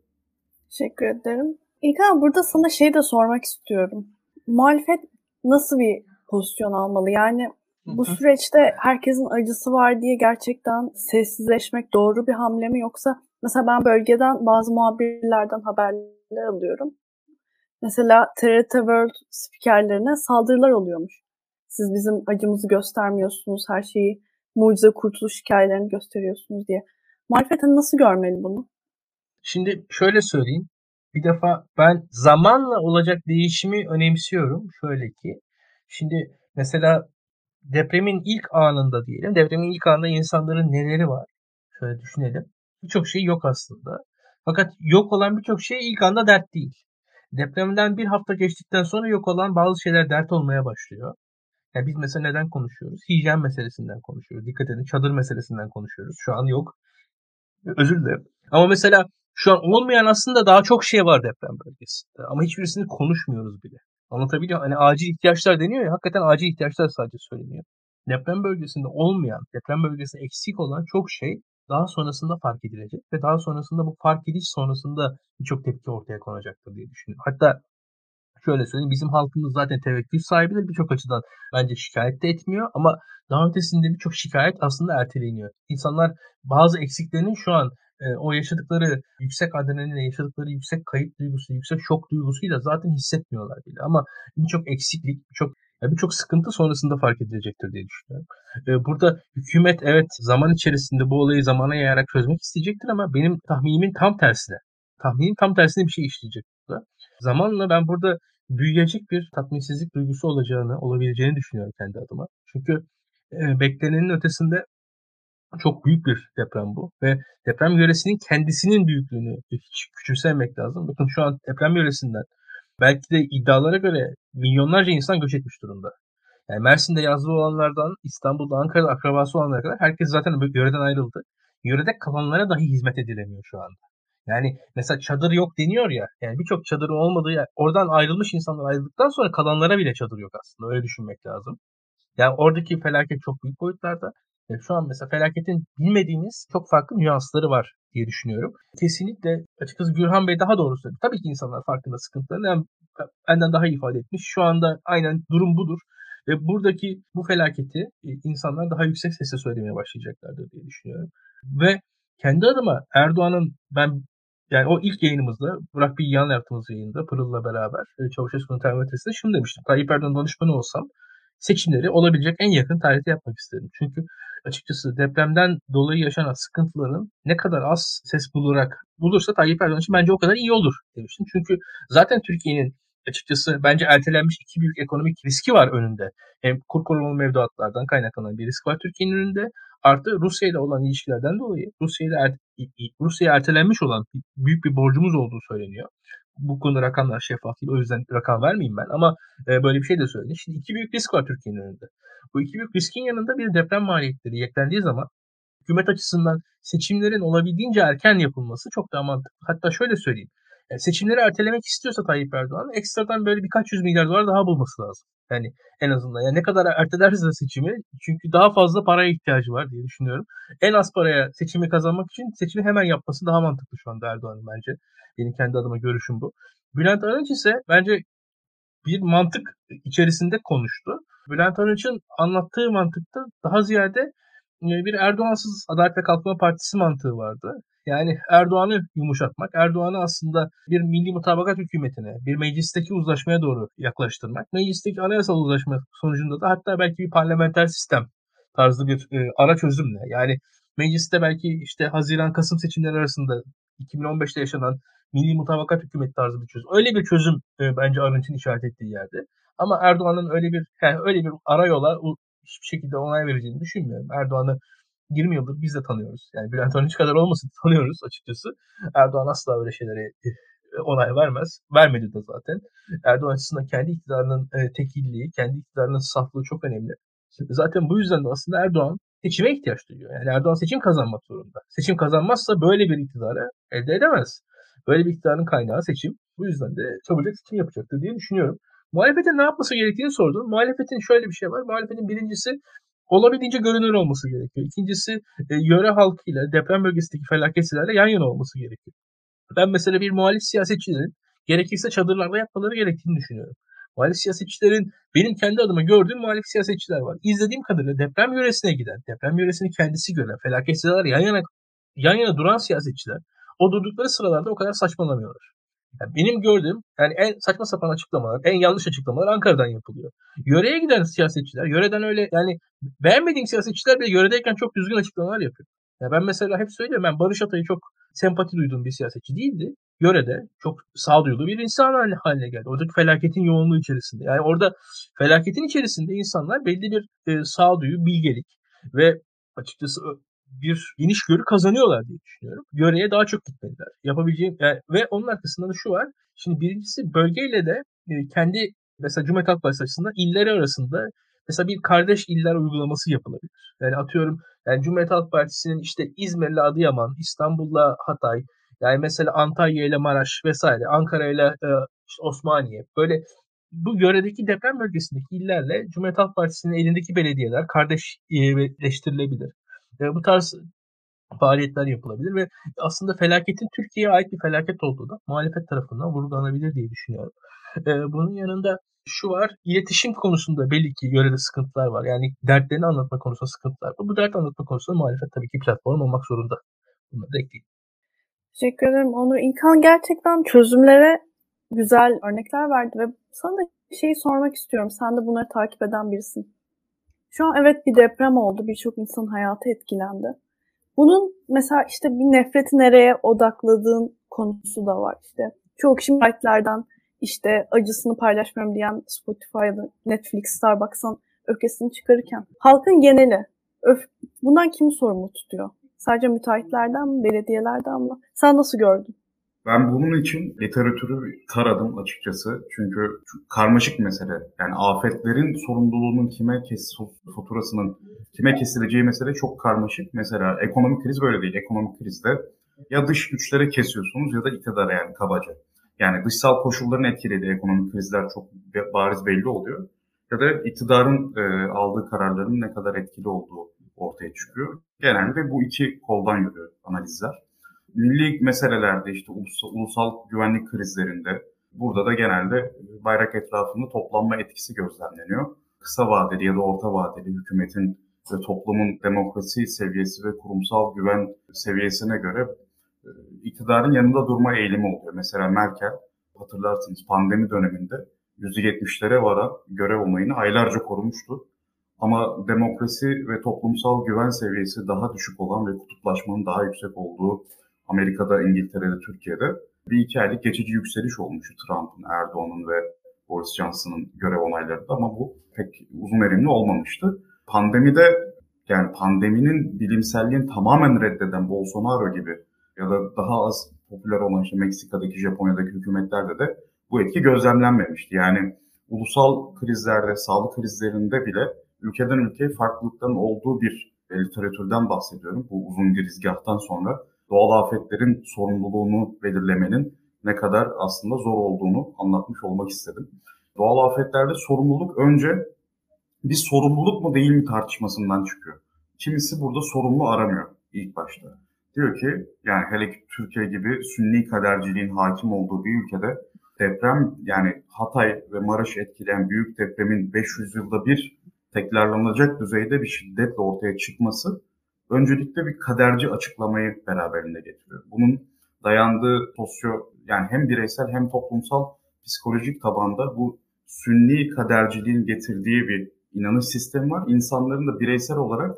Teşekkür ederim. İlkan burada sana şey de sormak istiyorum. Muhalefet nasıl bir pozisyon almalı? Yani bu süreçte herkesin acısı var diye gerçekten sessizleşmek doğru bir hamle mi yoksa mesela ben bölgeden bazı muhabirlerden haberler alıyorum. Mesela TRT World spikerlerine saldırılar oluyormuş. Siz bizim acımızı göstermiyorsunuz, her şeyi mucize kurtuluş hikayelerini gösteriyorsunuz diye. Muhalefet hani nasıl görmeli bunu? Şimdi şöyle söyleyeyim. Bir defa ben zamanla olacak değişimi önemsiyorum. Şöyle ki şimdi mesela depremin ilk anında diyelim. Depremin ilk anında insanların neleri var? Şöyle düşünelim. Birçok şey yok aslında. Fakat yok olan birçok şey ilk anda dert değil. Depremden bir hafta geçtikten sonra yok olan bazı şeyler dert olmaya başlıyor. Yani biz mesela neden konuşuyoruz? Hijyen meselesinden konuşuyoruz. Dikkat edin çadır meselesinden konuşuyoruz. Şu an yok. Özür dilerim. Ama mesela şu an olmayan aslında daha çok şey var deprem bölgesinde. Ama hiçbirisini konuşmuyoruz bile. Anlatabiliyor Hani acil ihtiyaçlar deniyor ya. Hakikaten acil ihtiyaçlar sadece söyleniyor. Deprem bölgesinde olmayan, deprem bölgesinde eksik olan çok şey daha sonrasında fark edilecek ve daha sonrasında bu fark ediş sonrasında birçok tepki ortaya konacaktır diye düşünüyorum. Hatta şöyle söyleyeyim bizim halkımız zaten tevekkül sahibidir birçok açıdan bence şikayet de etmiyor ama daha ötesinde birçok şikayet aslında erteleniyor. İnsanlar bazı eksiklerini şu an e, o yaşadıkları yüksek adrenalinle, yaşadıkları yüksek kayıp duygusu, yüksek şok duygusuyla zaten hissetmiyorlar bile. Ama birçok eksiklik, birçok birçok sıkıntı sonrasında fark edilecektir diye düşünüyorum. Burada hükümet evet zaman içerisinde bu olayı zamana yayarak çözmek isteyecektir ama benim tahminimin tam tersine. Tahminin tam tersine bir şey işleyecek burada. Zamanla ben burada büyüyecek bir tatminsizlik duygusu olacağını, olabileceğini düşünüyorum kendi adıma. Çünkü beklenenin ötesinde çok büyük bir deprem bu ve deprem yöresinin kendisinin büyüklüğünü hiç küçümsemek lazım. Bakın şu an deprem yöresinden belki de iddialara göre milyonlarca insan göç etmiş durumda. Yani Mersin'de yazılı olanlardan İstanbul'da, Ankara'da akrabası olanlara kadar herkes zaten yöreden ayrıldı. Yörede kalanlara dahi hizmet edilemiyor şu anda. Yani mesela çadır yok deniyor ya. Yani birçok çadır olmadığı yer. Oradan ayrılmış insanlar ayrıldıktan sonra kalanlara bile çadır yok aslında. Öyle düşünmek lazım. Yani oradaki felaket çok büyük boyutlarda. Yani şu an mesela felaketin bilmediğimiz çok farklı nüansları var diye düşünüyorum. Kesinlikle açıkçası Gürhan Bey daha doğru söyledi. Tabii ki insanlar farkında sıkıntılarını yani benden daha iyi ifade etmiş. Şu anda aynen durum budur. Ve buradaki bu felaketi e, insanlar daha yüksek sesle söylemeye başlayacaklardır diye düşünüyorum. Ve kendi adıma Erdoğan'ın ben yani o ilk yayınımızda Burak bir yan yaptığımız yayında Pırıl'la beraber e, Çavuşesku'nun termometresinde şunu demiştim. Tayyip Erdoğan danışmanı olsam seçimleri olabilecek en yakın tarihte yapmak isterim. Çünkü açıkçası depremden dolayı yaşanan sıkıntıların ne kadar az ses bularak bulursa Tayyip Erdoğan için bence o kadar iyi olur demiştim. Çünkü zaten Türkiye'nin açıkçası bence ertelenmiş iki büyük ekonomik riski var önünde. Hem kur korumalı mevduatlardan kaynaklanan bir risk var Türkiye'nin önünde. Artı Rusya ile olan ilişkilerden dolayı Rusya ile er, Rusya'ya ertelenmiş olan büyük bir borcumuz olduğu söyleniyor. Bu konuda rakamlar şeffaf değil. O yüzden rakam vermeyeyim ben. Ama e, böyle bir şey de söyledi. Şimdi iki büyük risk var Türkiye'nin önünde. Bu iki büyük riskin yanında bir deprem maliyetleri eklendiği zaman hükümet açısından seçimlerin olabildiğince erken yapılması çok daha mantıklı. Hatta şöyle söyleyeyim. Yani seçimleri ertelemek istiyorsa Tayyip Erdoğan ekstradan böyle birkaç yüz milyar dolar daha bulması lazım. Yani en azından. Yani ne kadar ertelerse seçimi çünkü daha fazla paraya ihtiyacı var diye düşünüyorum. En az paraya seçimi kazanmak için seçimi hemen yapması daha mantıklı şu anda Erdoğan'ın bence. Benim kendi adıma görüşüm bu. Bülent Arınç ise bence bir mantık içerisinde konuştu. Bülent Arınç'ın anlattığı mantıkta daha ziyade bir Erdoğansız Adalet ve Kalkınma Partisi mantığı vardı. Yani Erdoğan'ı yumuşatmak, Erdoğan'ı aslında bir milli mutabakat hükümetine, bir meclisteki uzlaşmaya doğru yaklaştırmak. Meclisteki anayasal uzlaşma sonucunda da hatta belki bir parlamenter sistem tarzı bir e, ara çözümle. Yani mecliste belki işte Haziran-Kasım seçimleri arasında 2015'te yaşanan milli mutabakat hükümet tarzı bir çözüm. Öyle bir çözüm e, bence Arınç'ın işaret ettiği yerde. Ama Erdoğan'ın öyle bir yani öyle bir ara yola hiçbir şekilde onay vereceğini düşünmüyorum. Erdoğan'ı 20 yıldır biz de tanıyoruz. Yani Bülent Arınç kadar olmasın <laughs> tanıyoruz açıkçası. Erdoğan asla öyle şeylere e, onay vermez. Vermedi de zaten. Erdoğan açısından kendi iktidarının e, tekilliği, kendi iktidarının saflığı çok önemli. Zaten bu yüzden de aslında Erdoğan seçime ihtiyaç duyuyor. Yani Erdoğan seçim kazanmak zorunda. Seçim kazanmazsa böyle bir iktidarı elde edemez. Böyle bir iktidarın kaynağı seçim. Bu yüzden de çabucak seçim yapacaktır diye düşünüyorum. Muhalefetin ne yapması gerektiğini sordum. Muhalefetin şöyle bir şey var. Muhalefetin birincisi olabildiğince görünür olması gerekiyor. İkincisi e, yöre halkıyla, deprem bölgesindeki felaketçilerle yan yana olması gerekiyor. Ben mesela bir muhalif siyasetçilerin gerekirse çadırlarda yapmaları gerektiğini düşünüyorum. Muhalif siyasetçilerin benim kendi adıma gördüğüm muhalif siyasetçiler var. İzlediğim kadarıyla deprem yöresine giden, deprem yöresini kendisi gören, felaketçiler yan yana yan yana duran siyasetçiler o durdukları sıralarda o kadar saçmalamıyorlar. Yani benim gördüğüm yani en saçma sapan açıklamalar, en yanlış açıklamalar Ankara'dan yapılıyor. Yöreye giden siyasetçiler, yöreden öyle yani beğenmediğim siyasetçiler bile yöredeyken çok düzgün açıklamalar yapıyor. Ya ben mesela hep söylüyorum ben Barış Atay'ı çok sempati duyduğum bir siyasetçi değildi. Yörede çok sağduyulu bir insan haline, geldi. Oradaki felaketin yoğunluğu içerisinde. Yani orada felaketin içerisinde insanlar belli bir e, sağduyu, bilgelik ve açıkçası bir geniş görü kazanıyorlar diye düşünüyorum. Yöreye daha çok gitmeliler. Yapabileceğim yani, ve onun arkasında da şu var. Şimdi birincisi bölgeyle de e, kendi mesela Cumhuriyet Halk Partisi açısından illeri arasında mesela bir kardeş iller uygulaması yapılabilir. Yani atıyorum yani Cumhuriyet Halk Partisi'nin işte İzmir'le Adıyaman, İstanbul'la Hatay, yani mesela Antalya ile Maraş vesaire, Ankara ile e, işte Osmaniye böyle bu yöredeki deprem bölgesindeki illerle Cumhuriyet Halk Partisi'nin elindeki belediyeler kardeşleştirilebilir. E, bu tarz faaliyetler yapılabilir ve aslında felaketin Türkiye'ye ait bir felaket olduğu da muhalefet tarafından vurgulanabilir diye düşünüyorum. E, bunun yanında şu var, iletişim konusunda belli ki yörede sıkıntılar var. Yani dertlerini anlatma konusunda sıkıntılar var. Bu dert anlatma konusunda muhalefet tabii ki platform olmak zorunda. Bunları da ekleyeyim. Teşekkür ederim Onur. İlkan gerçekten çözümlere güzel örnekler verdi ve sana da şeyi sormak istiyorum. Sen de bunları takip eden birisin. Şu an evet bir deprem oldu. Birçok insan hayatı etkilendi. Bunun mesela işte bir nefreti nereye odakladığın konusu da var. İşte çoğu kişi müteahhitlerden işte acısını paylaşmıyorum diyen Spotify'da Netflix, Starbucks'tan öfkesini çıkarırken halkın geneli öf bundan kimi sorumlu tutuyor? Sadece müteahhitlerden mi, belediyelerden mi? Sen nasıl gördün? Ben bunun için literatürü taradım açıkçası. Çünkü karmaşık mesele. Yani afetlerin sorumluluğunun kime kes faturasının kime kesileceği mesele çok karmaşık. Mesela ekonomik kriz böyle değil. Ekonomik krizde ya dış güçlere kesiyorsunuz ya da iktidara yani kabaca. Yani dışsal koşulların etkilediği ekonomik krizler çok bariz belli oluyor. Ya da iktidarın e, aldığı kararların ne kadar etkili olduğu ortaya çıkıyor. Genelde bu iki koldan yürüyor analizler. Milli meselelerde işte ulusal, ulusal güvenlik krizlerinde burada da genelde bayrak etrafında toplanma etkisi gözlemleniyor. Kısa vadeli ya da orta vadeli hükümetin ve toplumun demokrasi seviyesi ve kurumsal güven seviyesine göre e, iktidarın yanında durma eğilimi oluyor. Mesela Merkel hatırlarsınız pandemi döneminde %70'lere varan görev onayını aylarca korumuştu. Ama demokrasi ve toplumsal güven seviyesi daha düşük olan ve kutuplaşmanın daha yüksek olduğu Amerika'da, İngiltere'de, Türkiye'de bir iki aylık geçici yükseliş olmuştu Trump'ın, Erdoğan'ın ve Boris Johnson'ın görev onaylarında ama bu pek uzun erimli olmamıştı. Pandemide yani pandeminin bilimselliğini tamamen reddeden Bolsonaro gibi ya da daha az popüler olan işte Meksika'daki, Japonya'daki hükümetlerde de bu etki gözlemlenmemişti. Yani ulusal krizlerde, sağlık krizlerinde bile ülkeden ülkeye farklılıkların olduğu bir literatürden bahsediyorum. Bu uzun girizgahtan sonra doğal afetlerin sorumluluğunu belirlemenin ne kadar aslında zor olduğunu anlatmış olmak istedim. Doğal afetlerde sorumluluk önce bir sorumluluk mu değil mi tartışmasından çıkıyor. Kimisi burada sorumlu aramıyor ilk başta. Diyor ki yani hele ki Türkiye gibi sünni kaderciliğin hakim olduğu bir ülkede deprem yani Hatay ve Maraş etkileyen büyük depremin 500 yılda bir tekrarlanacak düzeyde bir şiddetle ortaya çıkması öncelikle bir kaderci açıklamayı beraberinde getiriyor. Bunun dayandığı sosyo yani hem bireysel hem toplumsal psikolojik tabanda bu sünni kaderciliğin getirdiği bir inanış sistemi var. İnsanların da bireysel olarak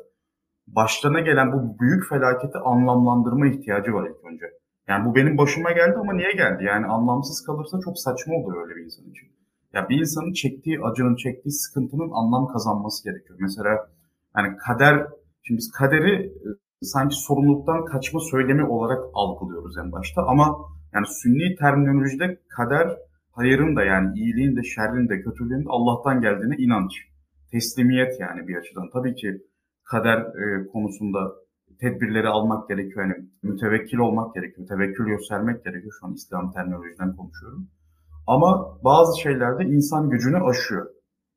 başlarına gelen bu büyük felaketi anlamlandırma ihtiyacı var ilk önce. Yani bu benim başıma geldi ama niye geldi? Yani anlamsız kalırsa çok saçma oluyor öyle bir insan için. Ya bir insanın çektiği acının, çektiği sıkıntının anlam kazanması gerekiyor. Mesela yani kader, şimdi biz kaderi e, sanki sorumluluktan kaçma söylemi olarak algılıyoruz en başta ama yani sünni terminolojide kader hayırın da yani iyiliğin de şerrin de kötülüğün de Allah'tan geldiğine inanç. Teslimiyet yani bir açıdan. Tabii ki kader e, konusunda tedbirleri almak gerekiyor. Yani mütevekkil olmak gerekiyor. Tevekkül göstermek gerekiyor. Şu an İslam terminolojiden konuşuyorum. Ama bazı şeylerde insan gücünü aşıyor.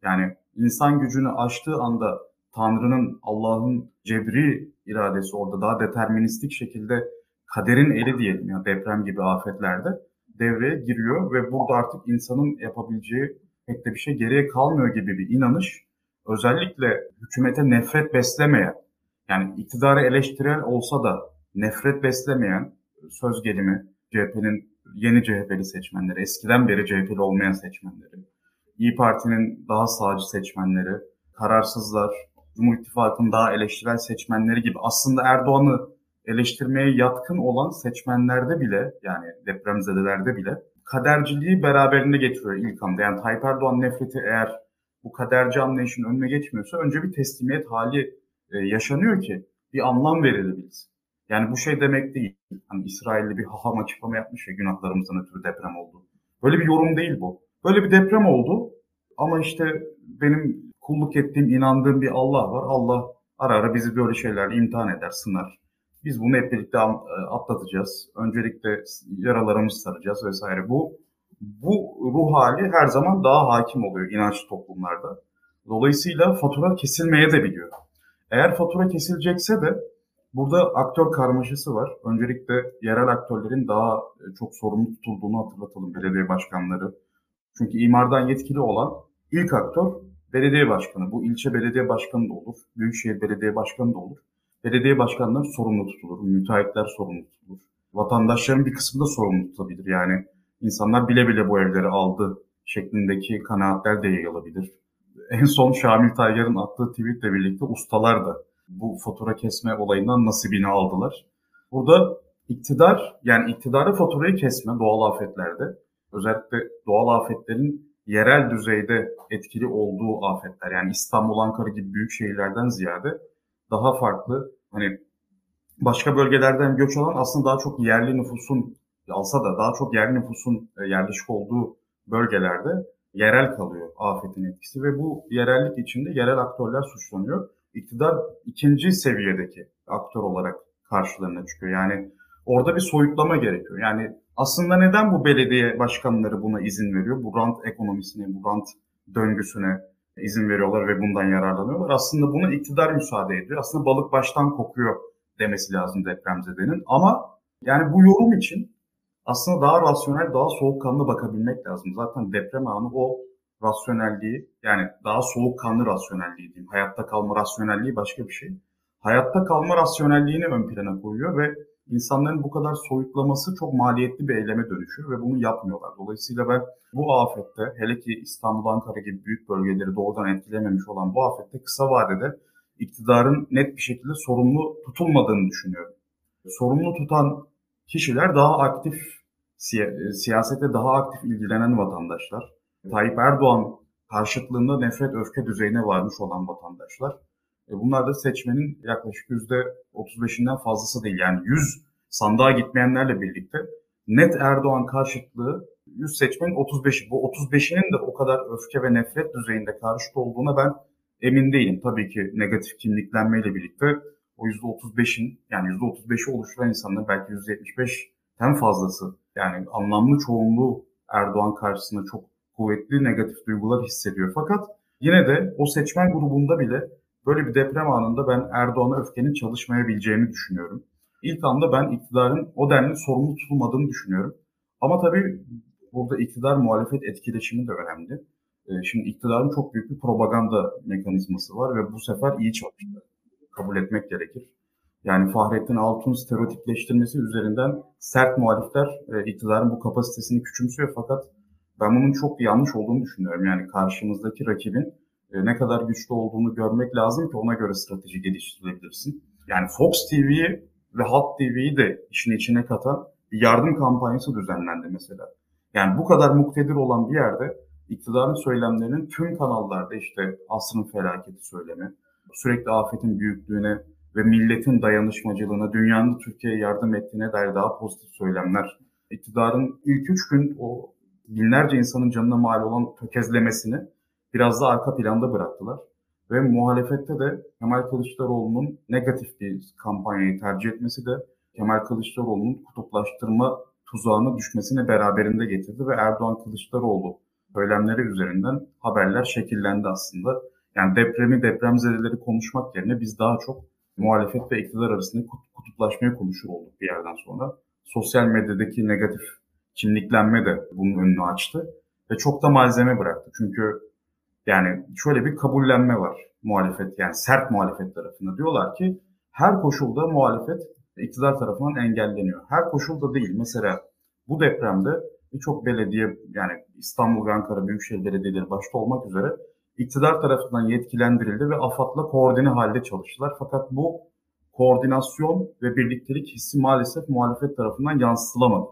Yani insan gücünü aştığı anda Tanrı'nın, Allah'ın cebri iradesi orada daha deterministik şekilde kaderin eli diyelim ya deprem gibi afetlerde devreye giriyor ve burada artık insanın yapabileceği pek de bir şey geriye kalmıyor gibi bir inanış özellikle hükümete nefret beslemeyen yani iktidarı eleştirel olsa da nefret beslemeyen söz gelimi CHP'nin yeni CHP'li seçmenleri, eskiden beri CHP'li olmayan seçmenleri, İyi Parti'nin daha sağcı seçmenleri, kararsızlar, Cumhur İttifakı'nın daha eleştirel seçmenleri gibi aslında Erdoğan'ı eleştirmeye yatkın olan seçmenlerde bile yani depremzedelerde bile kaderciliği beraberinde getiriyor ilk anda. Yani Tayyip Erdoğan nefreti eğer bu kaderci anlayışın önüne geçmiyorsa önce bir teslimiyet hali e, yaşanıyor ki bir anlam verilebilsin. Yani bu şey demek değil. Hani İsrailli bir haham açıklama yapmış ya günahlarımızdan ötürü deprem oldu. Böyle bir yorum değil bu. Böyle bir deprem oldu ama işte benim kulluk ettiğim, inandığım bir Allah var. Allah ara ara bizi böyle şeylerle imtihan eder, sınar. Biz bunu hep birlikte e, atlatacağız. Öncelikle yaralarımızı saracağız vesaire. Bu bu ruh hali her zaman daha hakim oluyor inançlı toplumlarda. Dolayısıyla fatura kesilmeye de biliyor. Eğer fatura kesilecekse de burada aktör karmaşası var. Öncelikle yerel aktörlerin daha e, çok sorumlu tutulduğunu hatırlatalım belediye başkanları. Çünkü imardan yetkili olan ilk aktör belediye başkanı. Bu ilçe belediye başkanı da olur, büyükşehir belediye başkanı da olur. Belediye başkanları sorumlu tutulur, müteahhitler sorumlu tutulur. vatandaşların bir kısmı da sorumlu tutabilir. Yani insanlar bile bile bu evleri aldı şeklindeki kanaatler de yayılabilir. En son Şamil Taygar'ın attığı tweetle birlikte ustalar da bu fatura kesme olayından nasibini aldılar. Burada iktidar yani iktidarı faturayı kesme doğal afetlerde özellikle doğal afetlerin yerel düzeyde etkili olduğu afetler yani İstanbul, Ankara gibi büyük şehirlerden ziyade daha farklı hani başka bölgelerden göç alan aslında daha çok yerli nüfusun alsa da daha çok yerli nüfusun e, yerleşik olduğu bölgelerde yerel kalıyor afetin etkisi ve bu yerellik içinde yerel aktörler suçlanıyor. İktidar ikinci seviyedeki aktör olarak karşılarına çıkıyor. Yani orada bir soyutlama gerekiyor. Yani aslında neden bu belediye başkanları buna izin veriyor? Bu rant ekonomisine, bu rant döngüsüne izin veriyorlar ve bundan yararlanıyorlar. Aslında buna iktidar müsaade ediyor. Aslında balık baştan kokuyor demesi lazım depremzedenin. Ama yani bu yorum için aslında daha rasyonel, daha soğukkanlı bakabilmek lazım. Zaten deprem anı o rasyonelliği yani daha soğukkanlı rasyonelliği diyeyim. Hayatta kalma rasyonelliği başka bir şey. Hayatta kalma rasyonelliğini ön plana koyuyor ve insanların bu kadar soyutlaması çok maliyetli bir eyleme dönüşüyor ve bunu yapmıyorlar. Dolayısıyla ben bu afette hele ki İstanbul, Ankara gibi büyük bölgeleri doğrudan etkilememiş olan bu afette kısa vadede iktidarın net bir şekilde sorumlu tutulmadığını düşünüyorum. Sorumlu tutan kişiler daha aktif, siyasete daha aktif ilgilenen vatandaşlar. Tayyip Erdoğan karşıtlığında nefret öfke düzeyine varmış olan vatandaşlar. E, bunlar da seçmenin yaklaşık %35'inden fazlası değil. Yani 100 sandığa gitmeyenlerle birlikte net Erdoğan karşıtlığı 100 seçmenin 35'i. Bu 35'inin de o kadar öfke ve nefret düzeyinde karşıt olduğuna ben emin değilim. Tabii ki negatif kimliklenmeyle birlikte o %35'in yani %35'i oluşturan insanların belki %75'ten fazlası yani anlamlı çoğunluğu Erdoğan karşısında çok kuvvetli negatif duygular hissediyor. Fakat yine de o seçmen grubunda bile Böyle bir deprem anında ben Erdoğan'a öfkenin çalışmayabileceğini düşünüyorum. İlk anda ben iktidarın o denli sorumlu tutulmadığını düşünüyorum. Ama tabii burada iktidar muhalefet etkileşimi de önemli. Ee, şimdi iktidarın çok büyük bir propaganda mekanizması var ve bu sefer iyi çalıştı. Kabul etmek gerekir. Yani Fahrettin Altun stereotipleştirmesi üzerinden sert muhalifler e, iktidarın bu kapasitesini küçümsüyor fakat ben bunun çok yanlış olduğunu düşünüyorum. Yani karşımızdaki rakibin e, ne kadar güçlü olduğunu görmek lazım ki ona göre strateji geliştirebilirsin. Yani Fox TV'yi ve Halk TV'yi de işin içine katan bir yardım kampanyası düzenlendi mesela. Yani bu kadar muktedir olan bir yerde iktidarın söylemlerinin tüm kanallarda işte asrın felaketi söylemi, sürekli afetin büyüklüğüne ve milletin dayanışmacılığına, dünyanın Türkiye'ye yardım ettiğine dair daha pozitif söylemler. İktidarın ilk üç gün o binlerce insanın canına mal olan tökezlemesini biraz da arka planda bıraktılar. Ve muhalefette de Kemal Kılıçdaroğlu'nun negatif bir kampanyayı tercih etmesi de Kemal Kılıçdaroğlu'nun kutuplaştırma tuzağına düşmesini beraberinde getirdi ve Erdoğan Kılıçdaroğlu söylemleri üzerinden haberler şekillendi aslında. Yani depremi, depremzedeleri konuşmak yerine biz daha çok muhalefet ve iktidar arasında kutuplaşmayı konuşur olduk bir yerden sonra. Sosyal medyadaki negatif kimliklenme de bunun önünü açtı ve çok da malzeme bıraktı. Çünkü yani şöyle bir kabullenme var muhalefet yani sert muhalefet tarafında. Diyorlar ki her koşulda muhalefet iktidar tarafından engelleniyor. Her koşulda değil. Mesela bu depremde birçok belediye yani İstanbul ve Ankara Büyükşehir Belediyeleri başta olmak üzere iktidar tarafından yetkilendirildi ve AFAD'la koordine halde çalıştılar. Fakat bu koordinasyon ve birliktelik hissi maalesef muhalefet tarafından yansıtılamadı.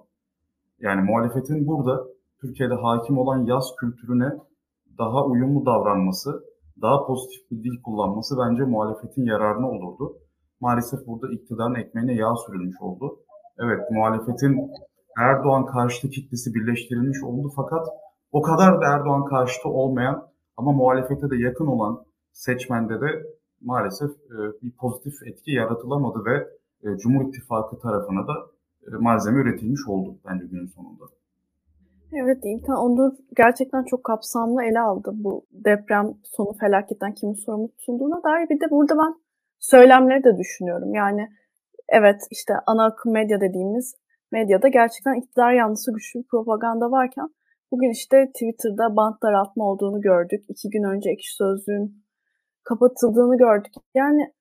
Yani muhalefetin burada Türkiye'de hakim olan yaz kültürüne daha uyumlu davranması, daha pozitif bir dil kullanması bence muhalefetin yararına olurdu. Maalesef burada iktidarın ekmeğine yağ sürülmüş oldu. Evet muhalefetin Erdoğan karşıtı kitlesi birleştirilmiş oldu fakat o kadar da Erdoğan karşıtı olmayan ama muhalefete de yakın olan seçmende de maalesef e, bir pozitif etki yaratılamadı ve e, Cumhur İttifakı tarafına da e, malzeme üretilmiş oldu bence günün sonunda. Evet İlkan Onur gerçekten çok kapsamlı ele aldı bu deprem sonu felaketten kimin sorumlu tutulduğuna dair. Bir de burada ben söylemleri de düşünüyorum. Yani evet işte ana akım medya dediğimiz medyada gerçekten iktidar yanlısı güçlü bir propaganda varken bugün işte Twitter'da bant daraltma olduğunu gördük. İki gün önce ekşi sözlüğün kapatıldığını gördük. Yani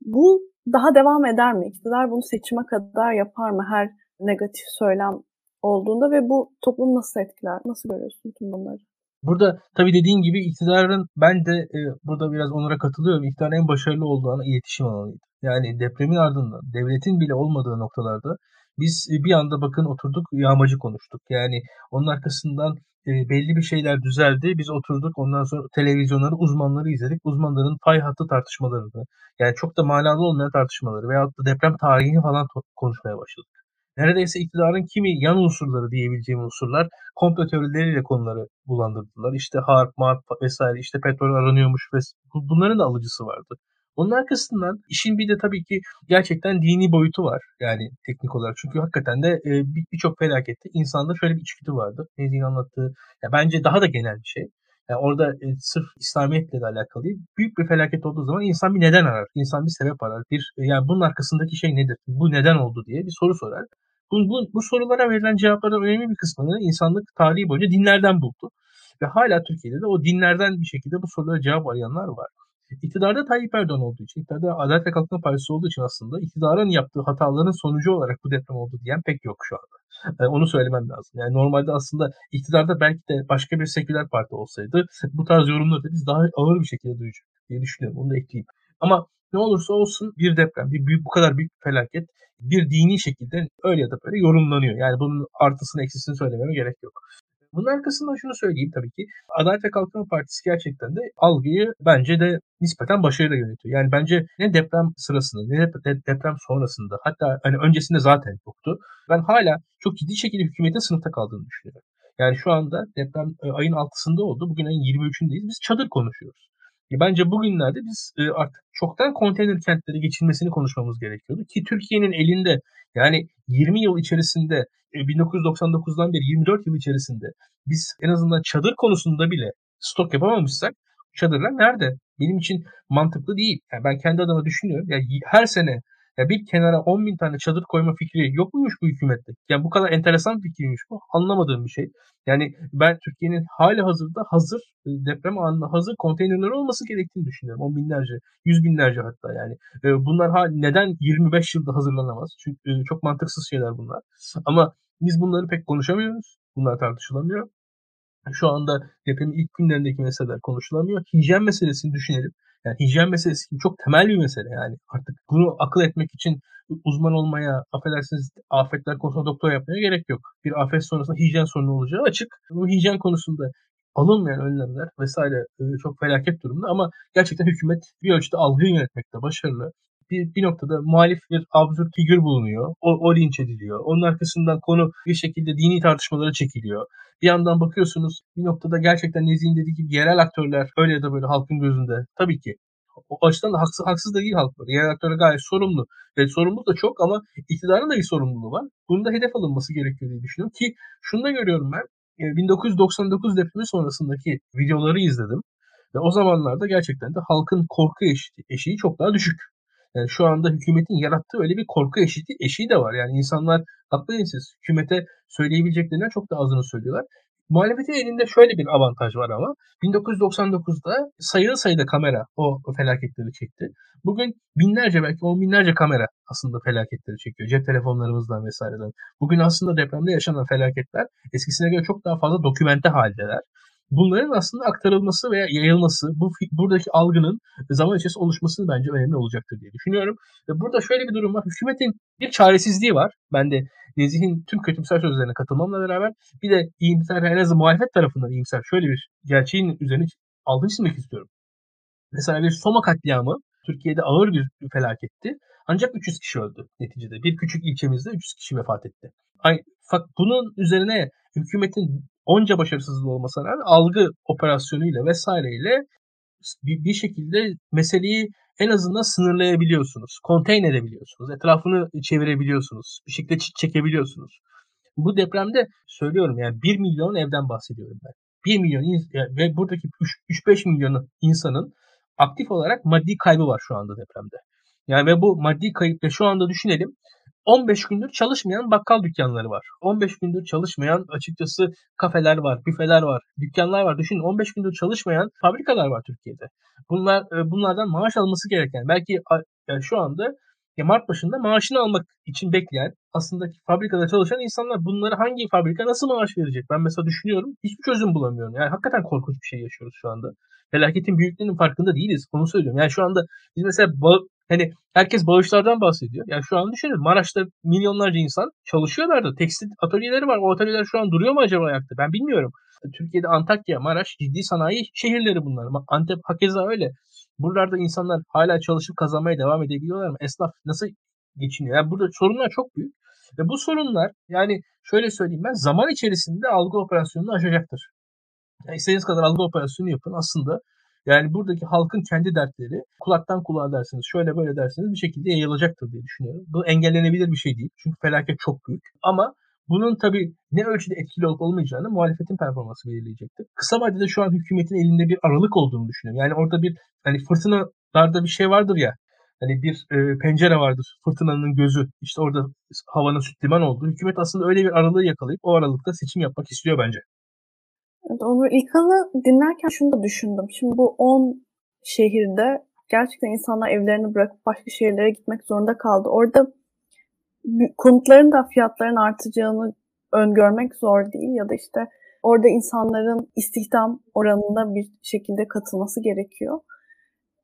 bu daha devam eder mi? İktidar bunu seçime kadar yapar mı? Her negatif söylem olduğunda ve bu toplum nasıl etkiler? Nasıl görüyorsun tüm bunları? Burada tabii dediğin gibi iktidarın ben de e, burada biraz onlara katılıyorum. İktidarın en başarılı olduğu alan iletişim alanıydı. Yani depremin ardından devletin bile olmadığı noktalarda biz e, bir anda bakın oturduk yağmacı konuştuk. Yani onun arkasından e, belli bir şeyler düzeldi. Biz oturduk ondan sonra televizyonları uzmanları izledik. Uzmanların fay hattı tartışmalarını yani çok da manalı olmayan tartışmaları veyahut da deprem tarihini falan konuşmaya başladık. Neredeyse iktidarın kimi yan unsurları diyebileceğim unsurlar komplo teorileriyle konuları bulandırdılar. İşte harp, marp vesaire işte petrol aranıyormuş ve bunların da alıcısı vardı. Onun arkasından işin bir de tabii ki gerçekten dini boyutu var yani teknik olarak. Çünkü hakikaten de birçok felakette insanda şöyle bir içgüdü vardı. Nezih'in anlattığı ya bence daha da genel bir şey. Yani orada e, sırf İslamiyetle de alakalı değil. Büyük bir felaket olduğu zaman insan bir neden arar. İnsan bir sebep arar. Bir e, yani bunun arkasındaki şey nedir? Bu neden oldu diye bir soru sorar. Bu, bu, bu sorulara verilen cevapların önemli bir kısmını insanlık tarihi boyunca dinlerden buldu. Ve hala Türkiye'de de o dinlerden bir şekilde bu sorulara cevap arayanlar var. İktidarda Tayyip Erdoğan olduğu için, iktidarda Adalet ve Kalkınma Partisi olduğu için aslında iktidarın yaptığı hataların sonucu olarak bu deprem oldu diyen pek yok şu anda. Yani onu söylemem lazım. Yani normalde aslında iktidarda belki de başka bir seküler parti olsaydı bu tarz yorumları da biz daha ağır bir şekilde duyacaktık diye düşünüyorum. Onu da ekleyeyim. Ama ne olursa olsun bir deprem, bir büyük, bu kadar büyük bir felaket bir dini şekilde öyle ya da böyle yorumlanıyor. Yani bunun artısını eksisini söylememe gerek yok. Bunun arkasından şunu söyleyeyim tabii ki. Adalet ve Kalkınma Partisi gerçekten de algıyı bence de nispeten başarıyla yönetiyor. Yani bence ne deprem sırasında ne de deprem sonrasında hatta hani öncesinde zaten yoktu. Ben hala çok ciddi şekilde hükümetin sınıfta kaldığını düşünüyorum. Yani şu anda deprem e, ayın 6'sında oldu. Bugün ayın 23'ündeyiz. Biz çadır konuşuyoruz. Bence bugünlerde biz e, artık çoktan konteyner kentlere geçilmesini konuşmamız gerekiyordu. Ki Türkiye'nin elinde yani 20 yıl içerisinde 1999'dan e, beri 24 yıl içerisinde biz en azından çadır konusunda bile stok yapamamışsak çadırlar nerede? Benim için mantıklı değil. Yani ben kendi adıma düşünüyorum. Yani her sene ya bir kenara 10 bin tane çadır koyma fikri yok muymuş bu hükümette? Yani bu kadar enteresan bir fikriymiş bu. Anlamadığım bir şey. Yani ben Türkiye'nin hali hazırda hazır e, deprem anına hazır konteynerler olması gerektiğini düşünüyorum. On binlerce, yüz binlerce hatta yani. E, bunlar ha, neden 25 yılda hazırlanamaz? Çünkü e, çok mantıksız şeyler bunlar. Ama biz bunları pek konuşamıyoruz. Bunlar tartışılamıyor. Şu anda depremin ilk günlerindeki meseleler konuşulamıyor. Hijyen meselesini düşünelim. Yani hijyen meselesi gibi çok temel bir mesele yani. Artık bunu akıl etmek için uzman olmaya, affedersiniz afetler konusunda doktor yapmaya gerek yok. Bir afet sonrasında hijyen sorunu olacağı açık. Bu hijyen konusunda alınmayan önlemler vesaire e, çok felaket durumda ama gerçekten hükümet bir ölçüde algıyı yönetmekte başarılı. Bir, bir noktada muhalif bir absürt figür bulunuyor. O, o linç ediliyor. Onun arkasından konu bir şekilde dini tartışmalara çekiliyor. Bir yandan bakıyorsunuz bir noktada gerçekten Nezih'in dediği gibi yerel aktörler öyle ya da böyle halkın gözünde tabii ki o açıdan da haksız, haksız da değil halk var. Yerel aktörler gayet sorumlu. Ve sorumluluk da çok ama iktidarın da bir sorumluluğu var. Bunun da hedef alınması gerekiyor diye düşünüyorum. Ki şunu da görüyorum ben. 1999 e, depremi sonrasındaki videoları izledim. Ve o zamanlarda gerçekten de halkın korku eşiği, eşiği çok daha düşük. Yani şu anda hükümetin yarattığı öyle bir korku eşiği, eşiği de var. Yani insanlar haklı siz. Hükümete söyleyebileceklerinden çok da azını söylüyorlar. Muhalefetin elinde şöyle bir avantaj var ama 1999'da sayılı sayıda kamera o felaketleri çekti. Bugün binlerce belki on binlerce kamera aslında felaketleri çekiyor. Cep telefonlarımızdan vesaireden. Bugün aslında depremde yaşanan felaketler eskisine göre çok daha fazla dokümente haldeler bunların aslında aktarılması veya yayılması, bu buradaki algının zaman içerisinde oluşması bence önemli olacaktır diye düşünüyorum. Ve burada şöyle bir durum var. Hükümetin bir çaresizliği var. Ben de Nezih'in tüm kötümser sözlerine katılmamla beraber bir de iyimser, en azından muhalefet tarafından iyimser şöyle bir gerçeğin üzerine altını çizmek istiyorum. Mesela bir Soma katliamı Türkiye'de ağır bir felaketti. Ancak 300 kişi öldü neticede. Bir küçük ilçemizde 300 kişi vefat etti. Fakat bunun üzerine hükümetin onca başarısızlığı olmasına rağmen algı operasyonuyla vesaireyle bir, bir şekilde meseleyi en azından sınırlayabiliyorsunuz. Contain edebiliyorsunuz. Etrafını çevirebiliyorsunuz. Bir şekilde çekebiliyorsunuz. Bu depremde söylüyorum yani 1 milyon evden bahsediyorum ben. 1 milyon ve buradaki 3-5 milyon insanın aktif olarak maddi kaybı var şu anda depremde. Yani ve bu maddi kayıpla şu anda düşünelim 15 gündür çalışmayan bakkal dükkanları var. 15 gündür çalışmayan açıkçası kafeler var, büfeler var, dükkanlar var. Düşünün 15 gündür çalışmayan fabrikalar var Türkiye'de. Bunlar e, bunlardan maaş alması gereken belki yani şu anda ya Mart başında maaşını almak için bekleyen aslında fabrikada çalışan insanlar bunları hangi fabrika nasıl maaş verecek? Ben mesela düşünüyorum hiçbir çözüm bulamıyorum. Yani hakikaten korkunç bir şey yaşıyoruz şu anda. Felaketin büyüklüğünün farkında değiliz. Onu söylüyorum. Yani şu anda biz mesela hani herkes bağışlardan bahsediyor. Yani şu an düşünün Maraş'ta milyonlarca insan çalışıyorlar da tekstil atölyeleri var. O atölyeler şu an duruyor mu acaba ayakta? Ben bilmiyorum. Türkiye'de Antakya, Maraş ciddi sanayi şehirleri bunlar. Antep hakeza öyle. Buralarda insanlar hala çalışıp kazanmaya devam edebiliyorlar mı? Esnaf nasıl geçiniyor? Yani burada sorunlar çok büyük. Ve bu sorunlar yani şöyle söyleyeyim ben zaman içerisinde algı operasyonunu aşacaktır. Yani istediğiniz kadar algı operasyonu yapın aslında yani buradaki halkın kendi dertleri kulaktan kulağa dersiniz, şöyle böyle dersiniz bir şekilde yayılacaktır diye düşünüyorum. Bu engellenebilir bir şey değil. Çünkü felaket çok büyük. Ama bunun tabii ne ölçüde etkili olup olmayacağını muhalefetin performansı belirleyecektir. Kısa vadede şu an hükümetin elinde bir aralık olduğunu düşünüyorum. Yani orada bir hani fırtınalarda bir şey vardır ya. Hani bir e, pencere vardır. Fırtınanın gözü. İşte orada havanın süt liman olduğu. Hükümet aslında öyle bir aralığı yakalayıp o aralıkta seçim yapmak istiyor bence. Evet, Onur İlkan'ı dinlerken şunu da düşündüm. Şimdi bu 10 şehirde gerçekten insanlar evlerini bırakıp başka şehirlere gitmek zorunda kaldı. Orada konutların da fiyatların artacağını öngörmek zor değil ya da işte orada insanların istihdam oranında bir şekilde katılması gerekiyor.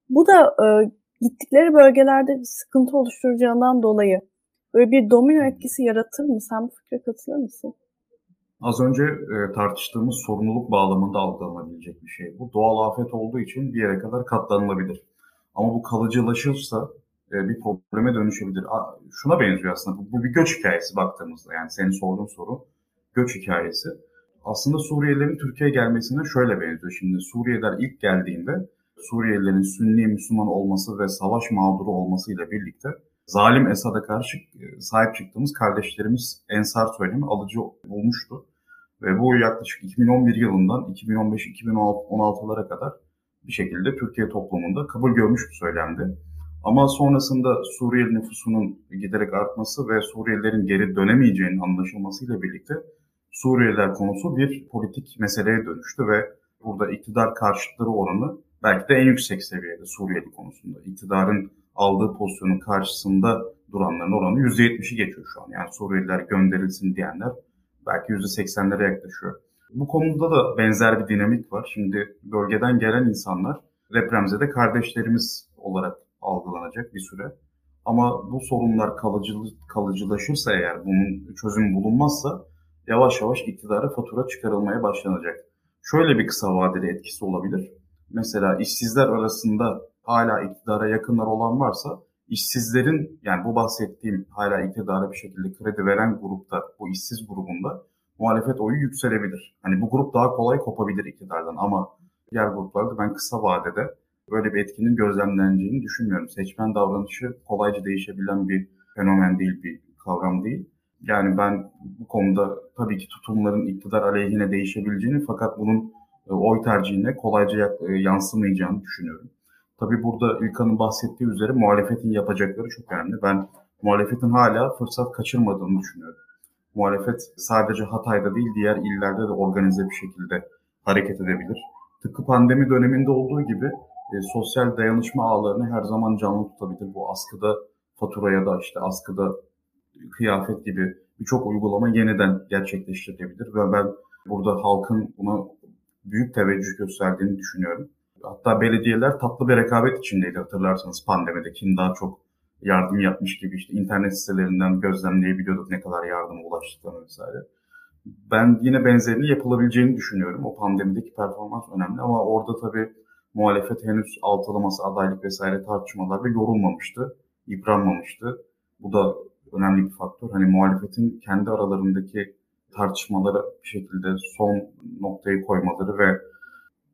Bu da e, gittikleri bölgelerde sıkıntı oluşturacağından dolayı böyle bir domino etkisi yaratır mı? Sen bu fikre katılır mısın? Az önce e, tartıştığımız sorumluluk bağlamında algılanabilecek bir şey bu. Doğal afet olduğu için bir yere kadar katlanılabilir. Ama bu kalıcılaşırsa e, bir probleme dönüşebilir. A, şuna benziyor aslında. Bu, bu bir göç hikayesi baktığımızda. Yani senin sorduğun soru göç hikayesi. Aslında Suriyelilerin Türkiye'ye gelmesine şöyle benziyor. Şimdi Suriyeliler ilk geldiğinde Suriyelilerin Sünni Müslüman olması ve savaş mağduru olmasıyla birlikte zalim Esad'a karşı e, sahip çıktığımız kardeşlerimiz Ensar söylemi alıcı bulmuştu. Ve bu yaklaşık 2011 yılından 2015-2016'lara kadar bir şekilde Türkiye toplumunda kabul görmüş bir söylemdi. Ama sonrasında Suriyeli nüfusunun giderek artması ve Suriyelilerin geri dönemeyeceğinin anlaşılmasıyla birlikte Suriyeliler konusu bir politik meseleye dönüştü ve burada iktidar karşıtları oranı belki de en yüksek seviyede Suriyeli konusunda. İktidarın aldığı pozisyonun karşısında duranların oranı %70'i geçiyor şu an. Yani Suriyeliler gönderilsin diyenler belki %80'lere yaklaşıyor. Bu konuda da benzer bir dinamik var. Şimdi bölgeden gelen insanlar depremzede kardeşlerimiz olarak algılanacak bir süre. Ama bu sorunlar kalıcı, kalıcılaşırsa eğer bunun çözüm bulunmazsa yavaş yavaş iktidara fatura çıkarılmaya başlanacak. Şöyle bir kısa vadeli etkisi olabilir. Mesela işsizler arasında hala iktidara yakınlar olan varsa işsizlerin yani bu bahsettiğim hala iktidara bir şekilde kredi veren grupta bu işsiz grubunda muhalefet oyu yükselebilir. Hani bu grup daha kolay kopabilir iktidardan ama diğer gruplarda ben kısa vadede böyle bir etkinin gözlemleneceğini düşünmüyorum. Seçmen davranışı kolayca değişebilen bir fenomen değil, bir kavram değil. Yani ben bu konuda tabii ki tutumların iktidar aleyhine değişebileceğini fakat bunun e, oy tercihine kolayca e, yansımayacağını düşünüyorum. Tabii burada İlkan'ın bahsettiği üzere muhalefetin yapacakları çok önemli. Ben muhalefetin hala fırsat kaçırmadığını düşünüyorum. Muhalefet sadece Hatay'da değil diğer illerde de organize bir şekilde hareket edebilir. Tıpkı pandemi döneminde olduğu gibi e, sosyal dayanışma ağlarını her zaman canlı tutabilir. Bu askıda fatura ya da işte askıda kıyafet gibi birçok uygulama yeniden gerçekleştirilebilir ve ben burada halkın buna büyük teveccüh gösterdiğini düşünüyorum. Hatta belediyeler tatlı bir rekabet içindeydi hatırlarsanız pandemide kim daha çok yardım yapmış gibi işte internet sitelerinden gözlemleyebiliyorduk ne kadar yardıma ulaştıklarını vesaire. Ben yine benzerini yapılabileceğini düşünüyorum. O pandemideki performans önemli ama orada tabii muhalefet henüz altılaması, adaylık vesaire tartışmalarda yorulmamıştı, yıpranmamıştı. Bu da önemli bir faktör. Hani muhalefetin kendi aralarındaki tartışmaları bir şekilde son noktayı koymaları ve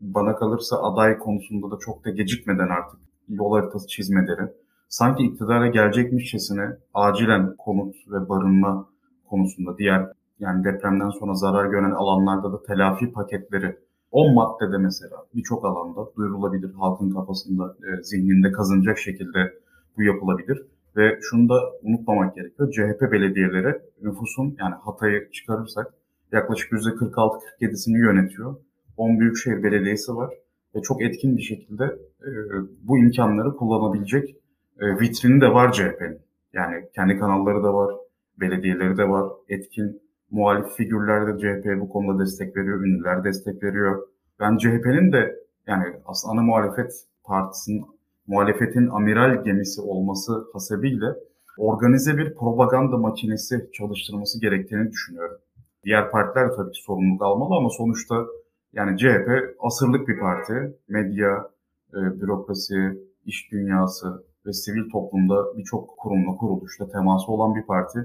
bana kalırsa aday konusunda da çok da gecikmeden artık yol haritası çizmeleri, sanki iktidara gelecekmişçesine acilen konut ve barınma konusunda diğer yani depremden sonra zarar gören alanlarda da telafi paketleri 10 maddede mesela birçok alanda duyurulabilir. Halkın kafasında, e, zihninde kazınacak şekilde bu yapılabilir. Ve şunu da unutmamak gerekiyor. CHP belediyeleri nüfusun yani Hatay'ı çıkarırsak yaklaşık %46-47'sini yönetiyor. 10 büyükşehir belediyesi var ve çok etkin bir şekilde e, bu imkanları kullanabilecek e, vitrini de var CHP'nin. Yani kendi kanalları da var, belediyeleri de var, etkin muhalif figürler de CHP'ye bu konuda destek veriyor, ünlüler destek veriyor. Ben CHP'nin de yani aslında ana muhalefet partisinin muhalefetin amiral gemisi olması hasebiyle organize bir propaganda makinesi çalıştırması gerektiğini düşünüyorum. Diğer partiler tabii ki sorumluluk almalı ama sonuçta yani CHP asırlık bir parti. Medya, e, bürokrasi, iş dünyası ve sivil toplumda birçok kurumla, kuruluşla teması olan bir parti.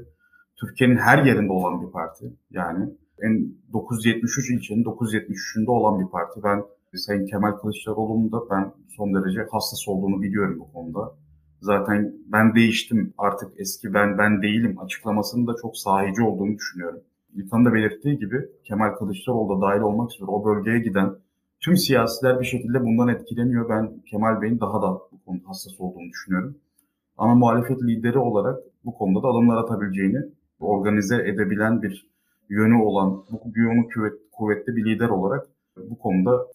Türkiye'nin her yerinde olan bir parti. Yani en 973 ilçenin 973'ünde olan bir parti. Ben Sayın Kemal Kılıçdaroğlu'nun da ben son derece hassas olduğunu biliyorum bu konuda. Zaten ben değiştim artık eski ben ben değilim açıklamasının da çok sahici olduğunu düşünüyorum. İlkan da belirttiği gibi Kemal Kılıçdaroğlu da dahil olmak üzere o bölgeye giden tüm siyasiler bir şekilde bundan etkileniyor. Ben Kemal Bey'in daha da bu konuda hassas olduğunu düşünüyorum. Ama muhalefet lideri olarak bu konuda da adımlar atabileceğini organize edebilen bir yönü olan, bu yönü kuvvetli bir lider olarak bu konuda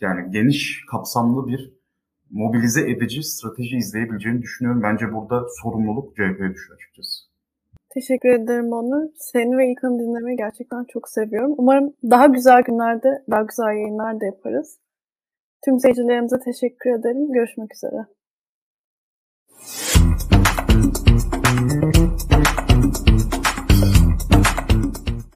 yani geniş kapsamlı bir mobilize edici strateji izleyebileceğini düşünüyorum. Bence burada sorumluluk CHP'ye düşüyor açıkçası. Teşekkür ederim Onur. Seni ve İlkan'ı dinlemeyi gerçekten çok seviyorum. Umarım daha güzel günlerde daha güzel yayınlar da yaparız. Tüm seyircilerimize teşekkür ederim. Görüşmek üzere.